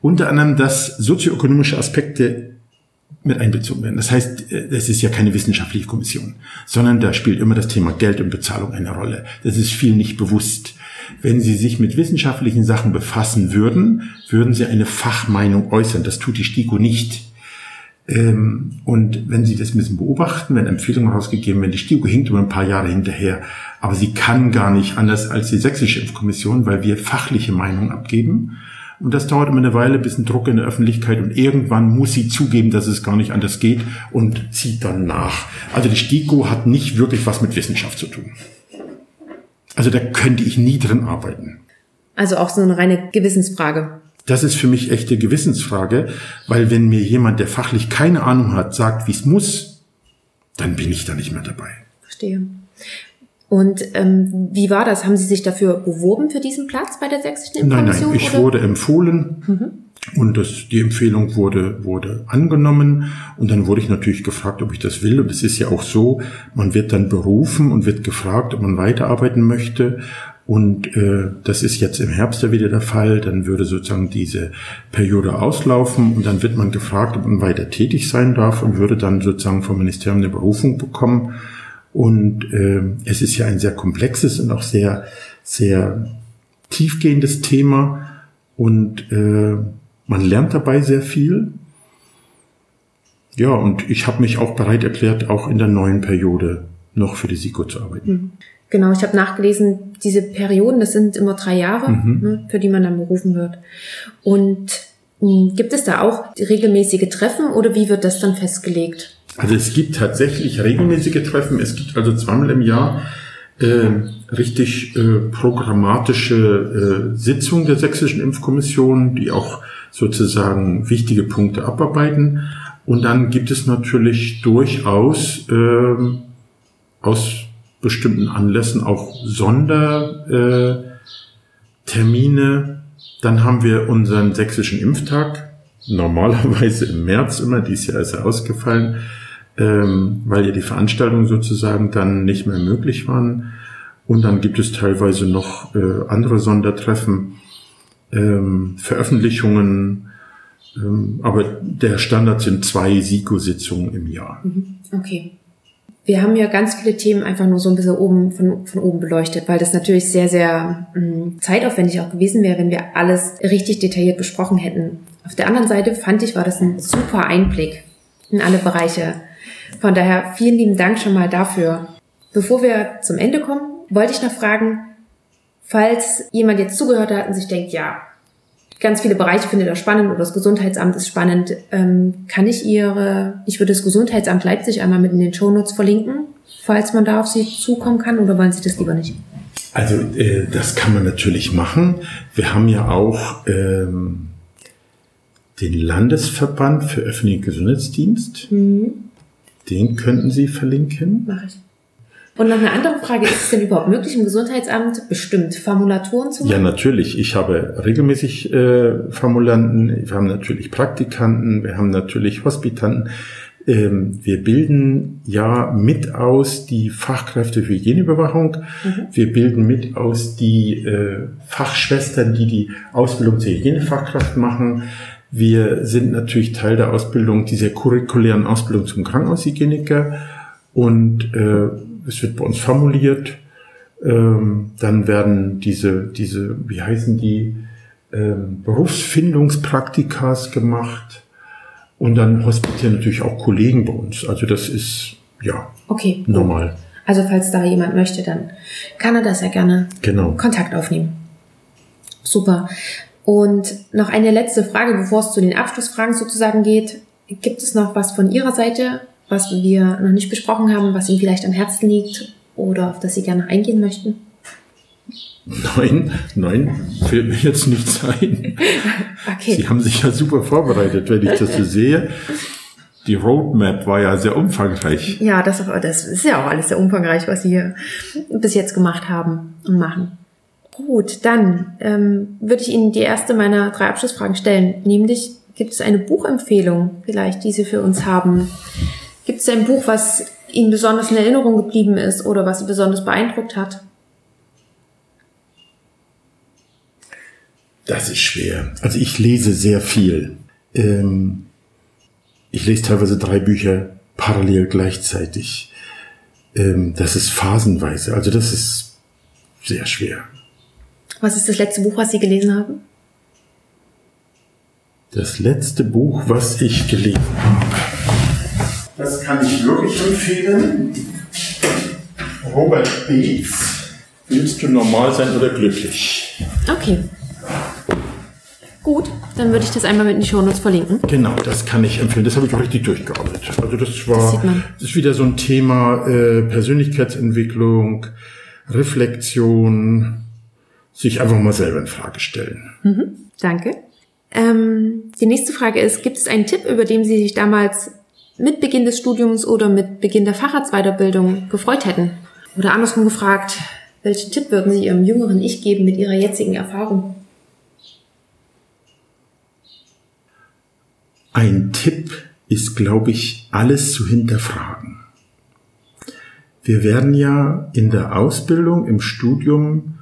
unter anderem, dass sozioökonomische Aspekte mit einbezogen werden. Das heißt, es ist ja keine wissenschaftliche Kommission, sondern da spielt immer das Thema Geld und Bezahlung eine Rolle. Das ist viel nicht bewusst. Wenn Sie sich mit wissenschaftlichen Sachen befassen würden, würden Sie eine Fachmeinung äußern. Das tut die STIKO nicht. Ähm, und wenn Sie das ein bisschen beobachten, wenn Empfehlungen rausgegeben werden, die STIKO hinkt immer ein paar Jahre hinterher, aber sie kann gar nicht anders als die sächsische Impfkommission, weil wir fachliche Meinungen abgeben und das dauert immer eine Weile, bis ein Druck in der Öffentlichkeit und irgendwann muss sie zugeben, dass es gar nicht anders geht und zieht dann nach. Also die STIKO hat nicht wirklich was mit Wissenschaft zu tun. Also da könnte ich nie drin arbeiten. Also auch so eine reine Gewissensfrage. Das ist für mich echte Gewissensfrage, weil wenn mir jemand, der fachlich keine Ahnung hat, sagt, wie es muss, dann bin ich da nicht mehr dabei. Verstehe. Und ähm, wie war das? Haben Sie sich dafür beworben für diesen Platz bei der sächsischen Impfkommission? Nein, nein, ich oder? wurde empfohlen mhm. und das, die Empfehlung wurde, wurde angenommen und dann wurde ich natürlich gefragt, ob ich das will. Und es ist ja auch so, man wird dann berufen und wird gefragt, ob man weiterarbeiten möchte. Und äh, das ist jetzt im Herbst ja wieder der Fall. Dann würde sozusagen diese Periode auslaufen und dann wird man gefragt, ob man weiter tätig sein darf und würde dann sozusagen vom Ministerium eine Berufung bekommen. Und äh, es ist ja ein sehr komplexes und auch sehr sehr tiefgehendes Thema und äh, man lernt dabei sehr viel. Ja, und ich habe mich auch bereit erklärt, auch in der neuen Periode noch für die SIKO zu arbeiten. Mhm. Genau, ich habe nachgelesen, diese Perioden, das sind immer drei Jahre, mhm. ne, für die man dann berufen wird. Und mh, hm, gibt es da auch regelmäßige Treffen oder wie wird das dann festgelegt? Also es gibt tatsächlich regelmäßige Treffen. Es gibt also zweimal im Jahr äh, richtig äh, programmatische äh, Sitzungen der Sächsischen Impfkommission, die auch sozusagen wichtige Punkte abarbeiten. Und dann gibt es natürlich durchaus äh, aus bestimmten Anlässen auch Sondertermine. Äh, dann haben wir unseren sächsischen Impftag, normalerweise im März immer, dieses Jahr ist er ausgefallen, ähm, weil ja die Veranstaltungen sozusagen dann nicht mehr möglich waren. Und dann gibt es teilweise noch äh, andere Sondertreffen, ähm, Veröffentlichungen, ähm, aber der Standard sind zwei SIKO-Sitzungen im Jahr. Mhm. Okay wir haben ja ganz viele Themen einfach nur so ein bisschen oben von, von oben beleuchtet, weil das natürlich sehr, sehr mh, mm, zeitaufwendig auch gewesen wäre, wenn wir alles richtig detailliert besprochen hätten. Auf der anderen Seite fand ich, war das ein super Einblick in alle Bereiche. Von daher vielen lieben Dank schon mal dafür. Bevor wir zum Ende kommen, wollte ich noch fragen, falls jemand jetzt zugehört hat und sich denkt, ja, ganz viele Bereiche findet er spannend oder das Gesundheitsamt ist spannend. Ähm, kann ich Ihre, ich würde das Gesundheitsamt Leipzig einmal mit in den Shownotes verlinken, falls man da auf Sie zukommen kann oder wollen Sie das lieber nicht? Also äh, das kann man natürlich machen. Wir haben ja auch ähm, den Landesverband für öffentlichen Gesundheitsdienst. Mhm. Den könnten Sie verlinken. Mach ich. Und noch eine andere Frage, ist es denn überhaupt möglich, im Gesundheitsamt bestimmt Formulaturen zu machen? Ja, natürlich. Ich habe regelmäßig äh, Formulanten, wir haben natürlich Praktikanten, wir haben natürlich Hospitanten. Ähm, wir bilden ja mit aus die Fachkräfte für Hygieneüberwachung. Mhm. Wir bilden mit aus die äh, Fachschwestern, die die Ausbildung zur Hygienefachkraft machen. Wir sind natürlich Teil der Ausbildung, dieser curriculären Ausbildung zum Krankenhaushygieniker. Und äh, es wird bei uns formuliert, ähm, dann werden diese, diese, wie heißen die, ähm, Berufsfindungspraktikas gemacht und dann hospitieren natürlich auch Kollegen bei uns. Also das ist ja okay, normal. Also falls da jemand möchte, dann kann er das ja gerne genau. Kontakt aufnehmen. Super. Und noch eine letzte Frage, bevor es zu den Abschlussfragen sozusagen geht. Gibt es noch was von Ihrer Seite, was wir noch nicht besprochen haben, was Ihnen vielleicht am Herzen liegt oder auf das Sie gerne eingehen möchten? Nein, nein, fällt mir jetzt nicht ein. Okay. Sie haben sich ja super vorbereitet, wenn ich das so sehe. Die Roadmap war ja sehr umfangreich. Ja, das, das ist ja auch alles sehr umfangreich, was Sie hier bis jetzt gemacht haben und machen. Gut, dann ähm, würde ich Ihnen die erste meiner drei Abschlussfragen stellen, nämlich gibt es eine Buchempfehlung vielleicht, die Sie für uns haben, Gibt es ein Buch, was Ihnen besonders in Erinnerung geblieben ist oder was Sie besonders beeindruckt hat? Das ist schwer. Also ich lese sehr viel. Ähm, ich lese teilweise drei Bücher parallel gleichzeitig. Ähm, das ist phasenweise. Also das ist sehr schwer. Was ist das letzte Buch, was Sie gelesen haben? Das letzte Buch, was ich gelesen habe. Das kann ich wirklich empfehlen. Robert Beetz. Willst du normal sein oder glücklich? Okay. Gut, dann würde ich das einmal mit in die Shownotes verlinken. Genau, das kann ich empfehlen. Das habe ich auch richtig durchgearbeitet. Also das war, das, das ist wieder so ein Thema äh, Persönlichkeitsentwicklung, Reflexion, sich einfach mal selber in Frage stellen. Mhm, danke. Ähm, die nächste Frage ist, gibt es einen Tipp, über den Sie sich damals mit Beginn des Studiums oder mit Beginn der Facharztweiterbildung gefreut hätten? Oder andersrum gefragt, welchen Tipp würden Sie Ihrem jüngeren Ich geben mit Ihrer jetzigen Erfahrung? Ein Tipp ist, glaube ich, alles zu hinterfragen. Wir werden ja in der Ausbildung, im Studium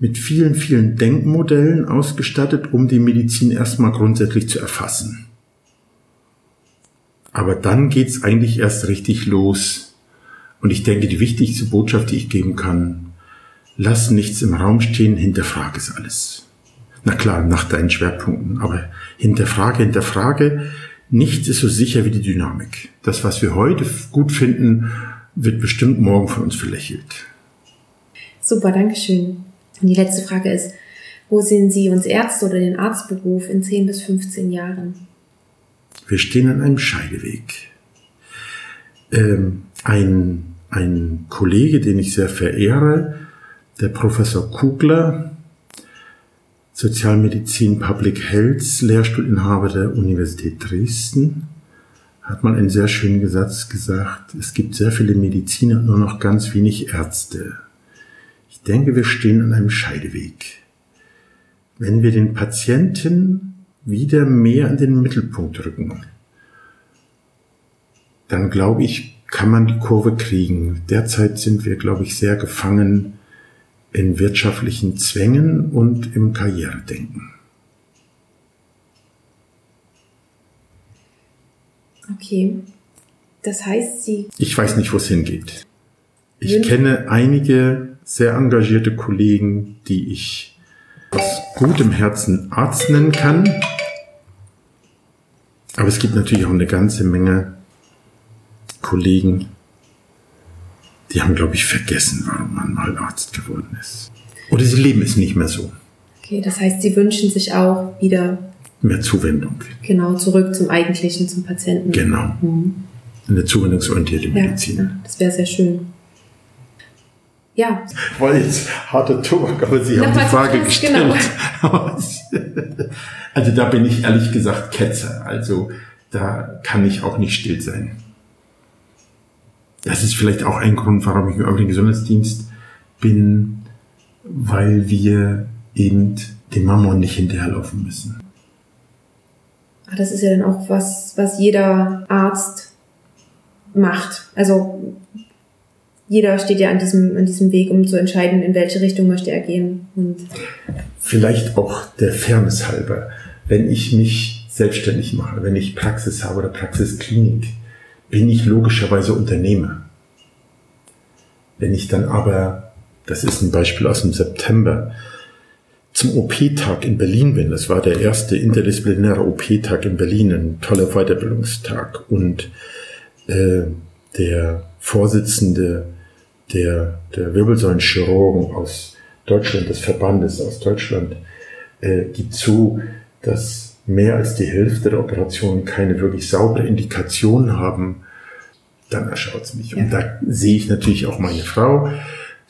mit vielen, vielen Denkmodellen ausgestattet, um die Medizin erstmal grundsätzlich zu erfassen. Aber dann geht's eigentlich erst richtig los. Und ich denke, die wichtigste Botschaft, die ich geben kann, lass nichts im Raum stehen, hinterfrage es alles. Na klar, nach deinen Schwerpunkten, aber hinterfrage, hinterfrage, nichts ist so sicher wie die Dynamik. Das, was wir heute gut finden, wird bestimmt morgen von uns verlächelt. Super, Dankeschön. Und die letzte Frage ist, wo sehen Sie uns Ärzte oder den Arztberuf in 10 bis 15 Jahren? Wir stehen an einem Scheideweg. Ähm, ein, ein Kollege, den ich sehr verehre, der Professor Kugler, Sozialmedizin Public Health, Lehrstuhlinhaber der Universität Dresden, hat mal einen sehr schönen Satz gesagt, es gibt sehr viele Mediziner, nur noch ganz wenig Ärzte. Ich denke, wir stehen an einem Scheideweg. Wenn wir den Patienten wieder mehr in den Mittelpunkt rücken, dann glaube ich, kann man die Kurve kriegen. Derzeit sind wir, glaube ich, sehr gefangen in wirtschaftlichen Zwängen und im Karrieredenken. Okay. Das heißt, Sie. Ich weiß nicht, wo es hingeht. Ich kenne einige sehr engagierte Kollegen, die ich aus gutem Herzen Arzt nennen kann. Aber es gibt natürlich auch eine ganze Menge Kollegen, die haben, glaube ich, vergessen, warum man mal Arzt geworden ist. Oder sie leben es nicht mehr so. Okay, das heißt, sie wünschen sich auch wieder mehr Zuwendung. Genau, zurück zum Eigentlichen, zum Patienten. Genau. Mhm. Eine zuwendungsorientierte Medizin. Ja, das wäre sehr schön. Ja. War jetzt harter Tobak, aber Sie haben die Frage gestellt. Genau. also da bin ich ehrlich gesagt Ketzer. Also da kann ich auch nicht still sein. Das ist vielleicht auch ein Grund, warum ich im öffentlichen Gesundheitsdienst bin, weil wir eben dem Mammon nicht hinterherlaufen müssen. Das ist ja dann auch was, was jeder Arzt macht. Also jeder steht ja an diesem, an diesem Weg, um zu entscheiden, in welche Richtung möchte er gehen. Und Vielleicht auch der Fairness halber, wenn ich mich selbstständig mache, wenn ich Praxis habe oder Praxisklinik, bin ich logischerweise Unternehmer. Wenn ich dann aber, das ist ein Beispiel aus dem September, zum OP-Tag in Berlin bin, das war der erste interdisziplinäre OP-Tag in Berlin, ein toller Weiterbildungstag und äh, der Vorsitzende der, der Wirbelsäulenchirurgen aus Deutschland, des Verbandes aus Deutschland, äh, gibt zu, dass mehr als die Hälfte der Operationen keine wirklich saubere Indikation haben, dann erschaut es mich. Ja. Und da sehe ich natürlich auch meine Frau,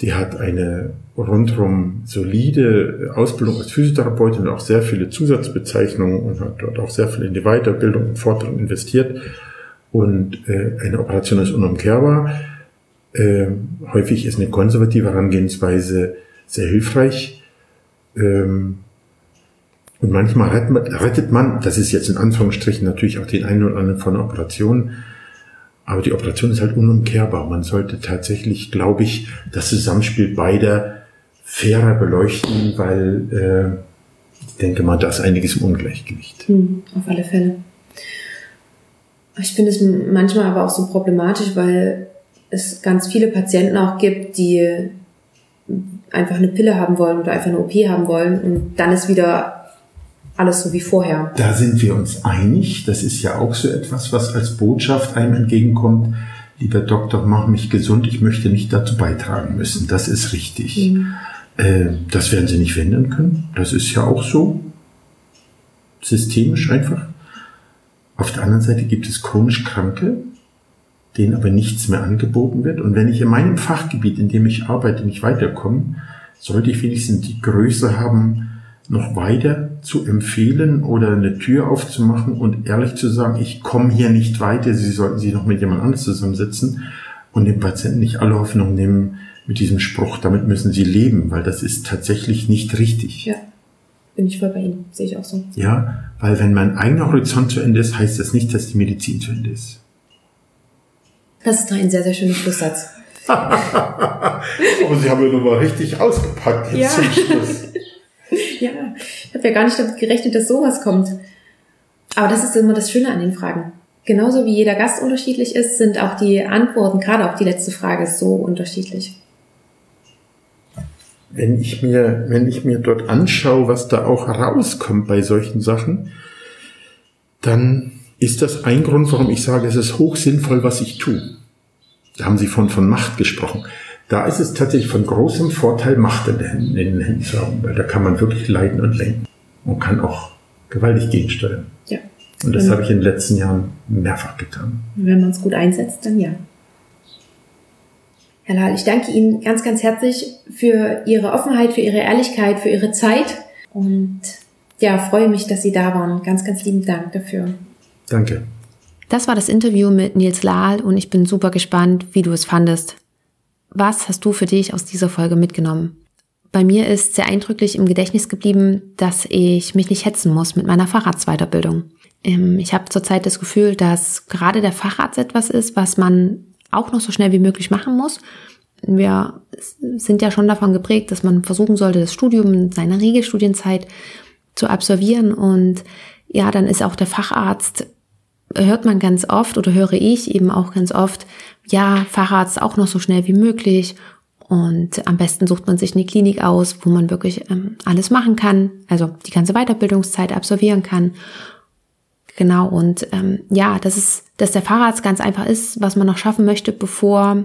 die hat eine rundrum solide Ausbildung als Physiotherapeutin und auch sehr viele Zusatzbezeichnungen und hat dort auch sehr viel in die Weiterbildung und Fortbildung investiert. Und äh, eine Operation ist unumkehrbar. Äh, häufig ist eine konservative Herangehensweise sehr hilfreich. Ähm, und manchmal rettet man, rettet man, das ist jetzt in Anführungsstrichen natürlich auch den einen oder anderen von der Operation, aber die Operation ist halt unumkehrbar. Man sollte tatsächlich, glaube ich, das Zusammenspiel beider fairer beleuchten, weil äh, ich denke mal, da ist einiges im Ungleichgewicht. Hm, auf alle Fälle. Ich finde es manchmal aber auch so problematisch, weil es ganz viele Patienten auch gibt, die einfach eine Pille haben wollen oder einfach eine OP haben wollen und dann ist wieder alles so wie vorher. Da sind wir uns einig. Das ist ja auch so etwas, was als Botschaft einem entgegenkommt. Lieber Doktor, mach mich gesund, ich möchte nicht dazu beitragen müssen. Das ist richtig. Mhm. Äh, das werden Sie nicht verändern können. Das ist ja auch so. Systemisch einfach. Auf der anderen Seite gibt es chronisch Kranke, denen aber nichts mehr angeboten wird. Und wenn ich in meinem Fachgebiet, in dem ich arbeite, nicht weiterkomme, sollte ich wenigstens die Größe haben, noch weiter zu empfehlen oder eine Tür aufzumachen und ehrlich zu sagen, ich komme hier nicht weiter, Sie sollten sich noch mit jemand anderes zusammensetzen und dem Patienten nicht alle Hoffnung nehmen mit diesem Spruch, damit müssen Sie leben, weil das ist tatsächlich nicht richtig. Ja, bin ich voll bei Ihnen, sehe ich auch so. Ja, weil wenn mein eigener Horizont zu Ende ist, heißt das nicht, dass die Medizin zu Ende ist. Das ist doch ein sehr, sehr schöner Schlusssatz. Aber Sie haben ja nochmal richtig ausgepackt jetzt ja. zum Schluss. ja, ich habe ja gar nicht damit gerechnet, dass sowas kommt. Aber das ist immer das Schöne an den Fragen. Genauso wie jeder Gast unterschiedlich ist, sind auch die Antworten, gerade auf die letzte Frage, so unterschiedlich. wenn ich mir, wenn ich mir dort anschaue, was da auch rauskommt bei solchen Sachen, dann ist das ein Grund, warum ich sage, es ist hoch sinnvoll, was ich tue. Da haben Sie von, von Macht gesprochen. Da ist es tatsächlich von großem Vorteil, Macht in den, in den Händen zu haben, weil da kann man wirklich leiten und lenken und kann auch gewaltig gegensteuern. Ja. Und das habe ich in den letzten Jahren mehrfach getan. Wenn man es gut einsetzt, dann ja. Herr Lahl, ich danke Ihnen ganz, ganz herzlich für Ihre Offenheit, für Ihre Ehrlichkeit, für Ihre Zeit und ja, freue mich, dass Sie da waren. Ganz, ganz lieben Dank dafür. Danke. Das war das Interview mit Nils Lahl und ich bin super gespannt, wie du es fandest. Was hast du für dich aus dieser Folge mitgenommen? Bei mir ist sehr eindrücklich im Gedächtnis geblieben, dass ich mich nicht hetzen muss mit meiner Fahrradsweiterbildung. Ähm, ich habe zurzeit das Gefühl, dass gerade der Facharzt etwas ist, was man auch noch so schnell wie möglich machen muss. Wir sind ja schon davon geprägt, dass man versuchen sollte, das Studium in seiner Regelstudienzeit zu absolvieren. Und ja, dann ist auch der Facharzt, hört man ganz oft oder höre ich eben auch ganz oft, ja, Facharzt auch noch so schnell wie möglich. Und am besten sucht man sich eine Klinik aus, wo man wirklich ähm, alles machen kann, also die ganze Weiterbildungszeit absolvieren kann. Genau, und ähm, ja, das ist, dass der Fahrrad ganz einfach ist, was man noch schaffen möchte, bevor,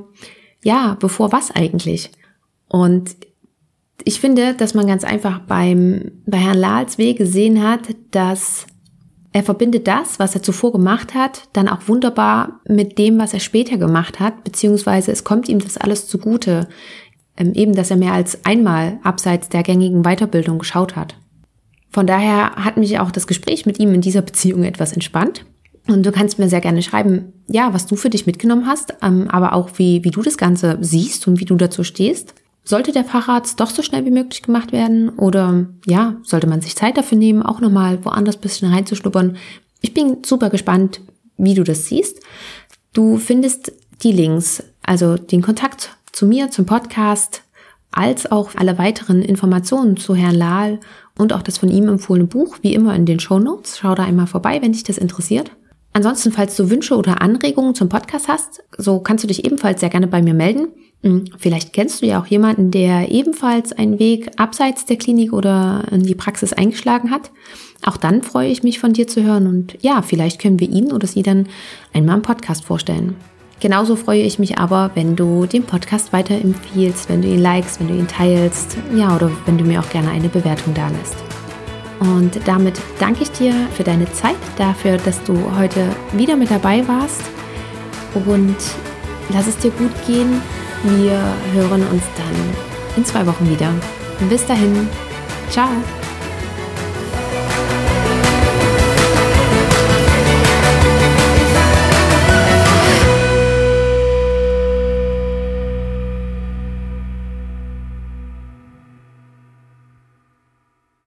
ja, bevor was eigentlich. Und ich finde, dass man ganz einfach beim, bei Herrn Lahls Weg gesehen hat, dass er verbindet das, was er zuvor gemacht hat, dann auch wunderbar mit dem, was er später gemacht hat, beziehungsweise es kommt ihm das alles zugute, ähm, eben, dass er mehr als einmal abseits der gängigen Weiterbildung geschaut hat. Von daher hat mich auch das Gespräch mit ihm in dieser Beziehung etwas entspannt. Und du kannst mir sehr gerne schreiben, ja, was du für dich mitgenommen hast, ähm, aber auch wie, wie du das Ganze siehst und wie du dazu stehst. Sollte der Facharzt doch so schnell wie möglich gemacht werden oder ja, sollte man sich Zeit dafür nehmen, auch nochmal woanders ein bisschen reinzuschnuppern? Ich bin super gespannt, wie du das siehst. Du findest die Links, also den Kontakt zu mir, zum Podcast, als auch alle weiteren Informationen zu Herrn Lahl und auch das von ihm empfohlene Buch, wie immer in den Show Notes. Schau da einmal vorbei, wenn dich das interessiert. Ansonsten, falls du Wünsche oder Anregungen zum Podcast hast, so kannst du dich ebenfalls sehr gerne bei mir melden. Hm, vielleicht kennst du ja auch jemanden, der ebenfalls einen Weg abseits der Klinik oder in die Praxis eingeschlagen hat. Auch dann freue ich mich von dir zu hören und ja, vielleicht können wir ihn oder sie dann einmal im Podcast vorstellen. Genauso freue ich mich aber, wenn du den Podcast weiterempfiehlst, wenn du ihn likest, wenn du ihn teilst, ja, oder wenn du mir auch gerne eine Bewertung da lässt. Und damit danke ich dir für deine Zeit, dafür, dass du heute wieder mit dabei warst. Und lass es dir gut gehen. Wir hören uns dann in zwei Wochen wieder. Bis dahin. Ciao.